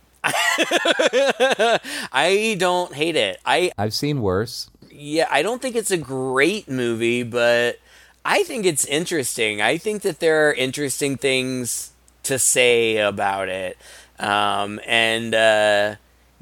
I don't hate it. I I've seen worse. yeah, I don't think it's a great movie, but I think it's interesting. I think that there are interesting things to say about it. Um, and uh,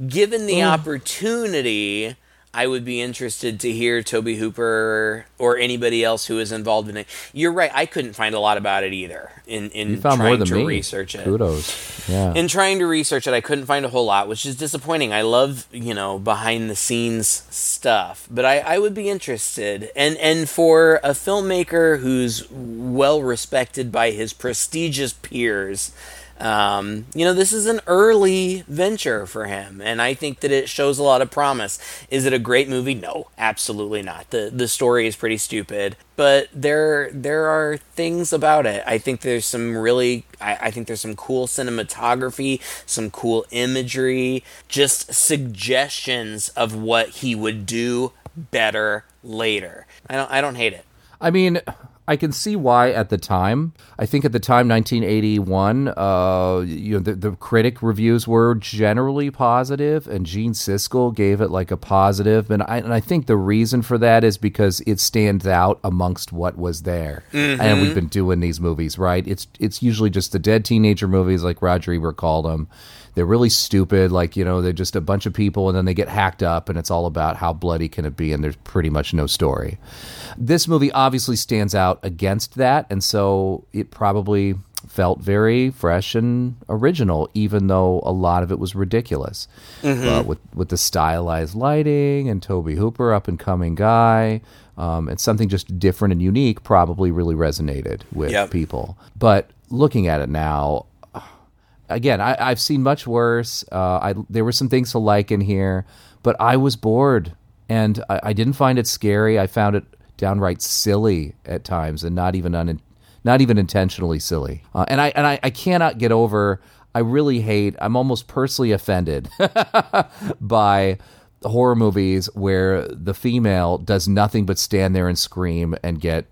given the opportunity, I would be interested to hear Tobe Hooper or anybody else who is involved in it. You're right. I couldn't find a lot about it either. In in You found trying more than to me. research it Kudos. Yeah. in trying to research it, I couldn't find a whole lot, which is disappointing. I love, you know, behind the scenes stuff, but I, I would be interested. And and for a filmmaker who's well respected by his prestigious peers, um, you know, this is an early venture for him, and I think that it shows a lot of promise. Is it a great movie? No, absolutely not. the The story is pretty stupid, but there there are things about it. I think there's some really, I, I think there's some cool cinematography, some cool imagery, just suggestions of what he would do better later. I don't I don't hate it. I mean, I can see why at the time. I think at the time, 1981, uh, you know, the, the critic reviews were generally positive, and Gene Siskel gave it like a positive. And I, and I think the reason for that is because it stands out amongst what was there. And we've been doing these movies, right? It's it's usually just the dead teenager movies, like Roger Ebert called them. They're really stupid, like you know, they're just a bunch of people, and then they get hacked up, and it's all about how bloody can it be, and there's pretty much no story. This movie obviously stands out against that, and so it probably felt very fresh and original, even though a lot of it was ridiculous. But with with the stylized lighting and Tobe Hooper, up and coming guy, um, and something just different and unique, probably really resonated with Yep. people. But looking at it now, again, I, I've seen much worse. Uh, I there were some things to like in here, but I was bored, and I, I didn't find it scary. I found it downright silly at times, and not even un, not even intentionally silly. Uh, and I and I, I cannot get over. I really hate. I'm almost personally offended by horror movies where the female does nothing but stand there and scream and get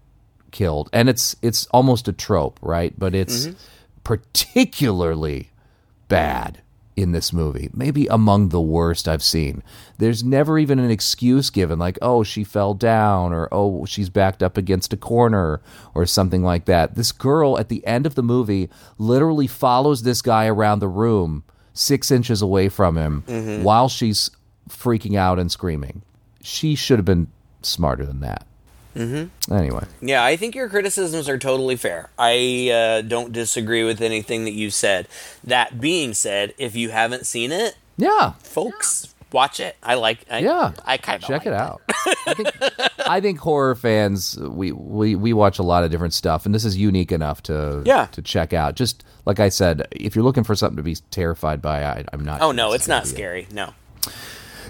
killed. And it's it's almost a trope, right? But it's particularly bad in this movie. Maybe among the worst I've seen. There's never even an excuse given like, "Oh, she fell down" or "Oh, she's backed up against a corner" or something like that. This girl at the end of the movie literally follows this guy around the room 6 inches away from him mm-hmm. while she's freaking out and screaming. She should have been smarter than that. Mm-hmm. Anyway, Yeah, I think your criticisms are totally fair. I uh, don't disagree with anything that you said. That being said, if you haven't seen it, yeah, folks, watch it. I like. I, yeah, I kind of check it out. I think I think horror fans we, we we watch a lot of different stuff, and this is unique enough to Yeah. to check out. Just like I said, if you're looking for something to be terrified by, I, I'm not. Oh no, it's not be it. scary. No.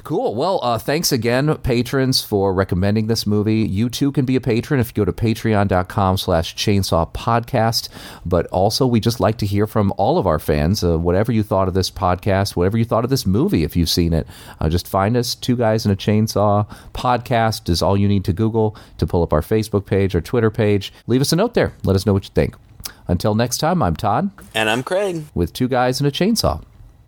Cool. Well, uh, thanks again, patrons, for recommending this movie. You too can be a patron if you go to patreon.com slash chainsaw podcast. But also, we just like to hear from all of our fans, uh, whatever you thought of this podcast, whatever you thought of this movie, if you've seen it. Uh, just find us, Two Guys and a Chainsaw podcast is all you need to Google to pull up our Facebook page or Twitter page. Leave us a note there. Let us know what you think. Until next time, I'm Todd And I'm Craig. with Two Guys and a Chainsaw.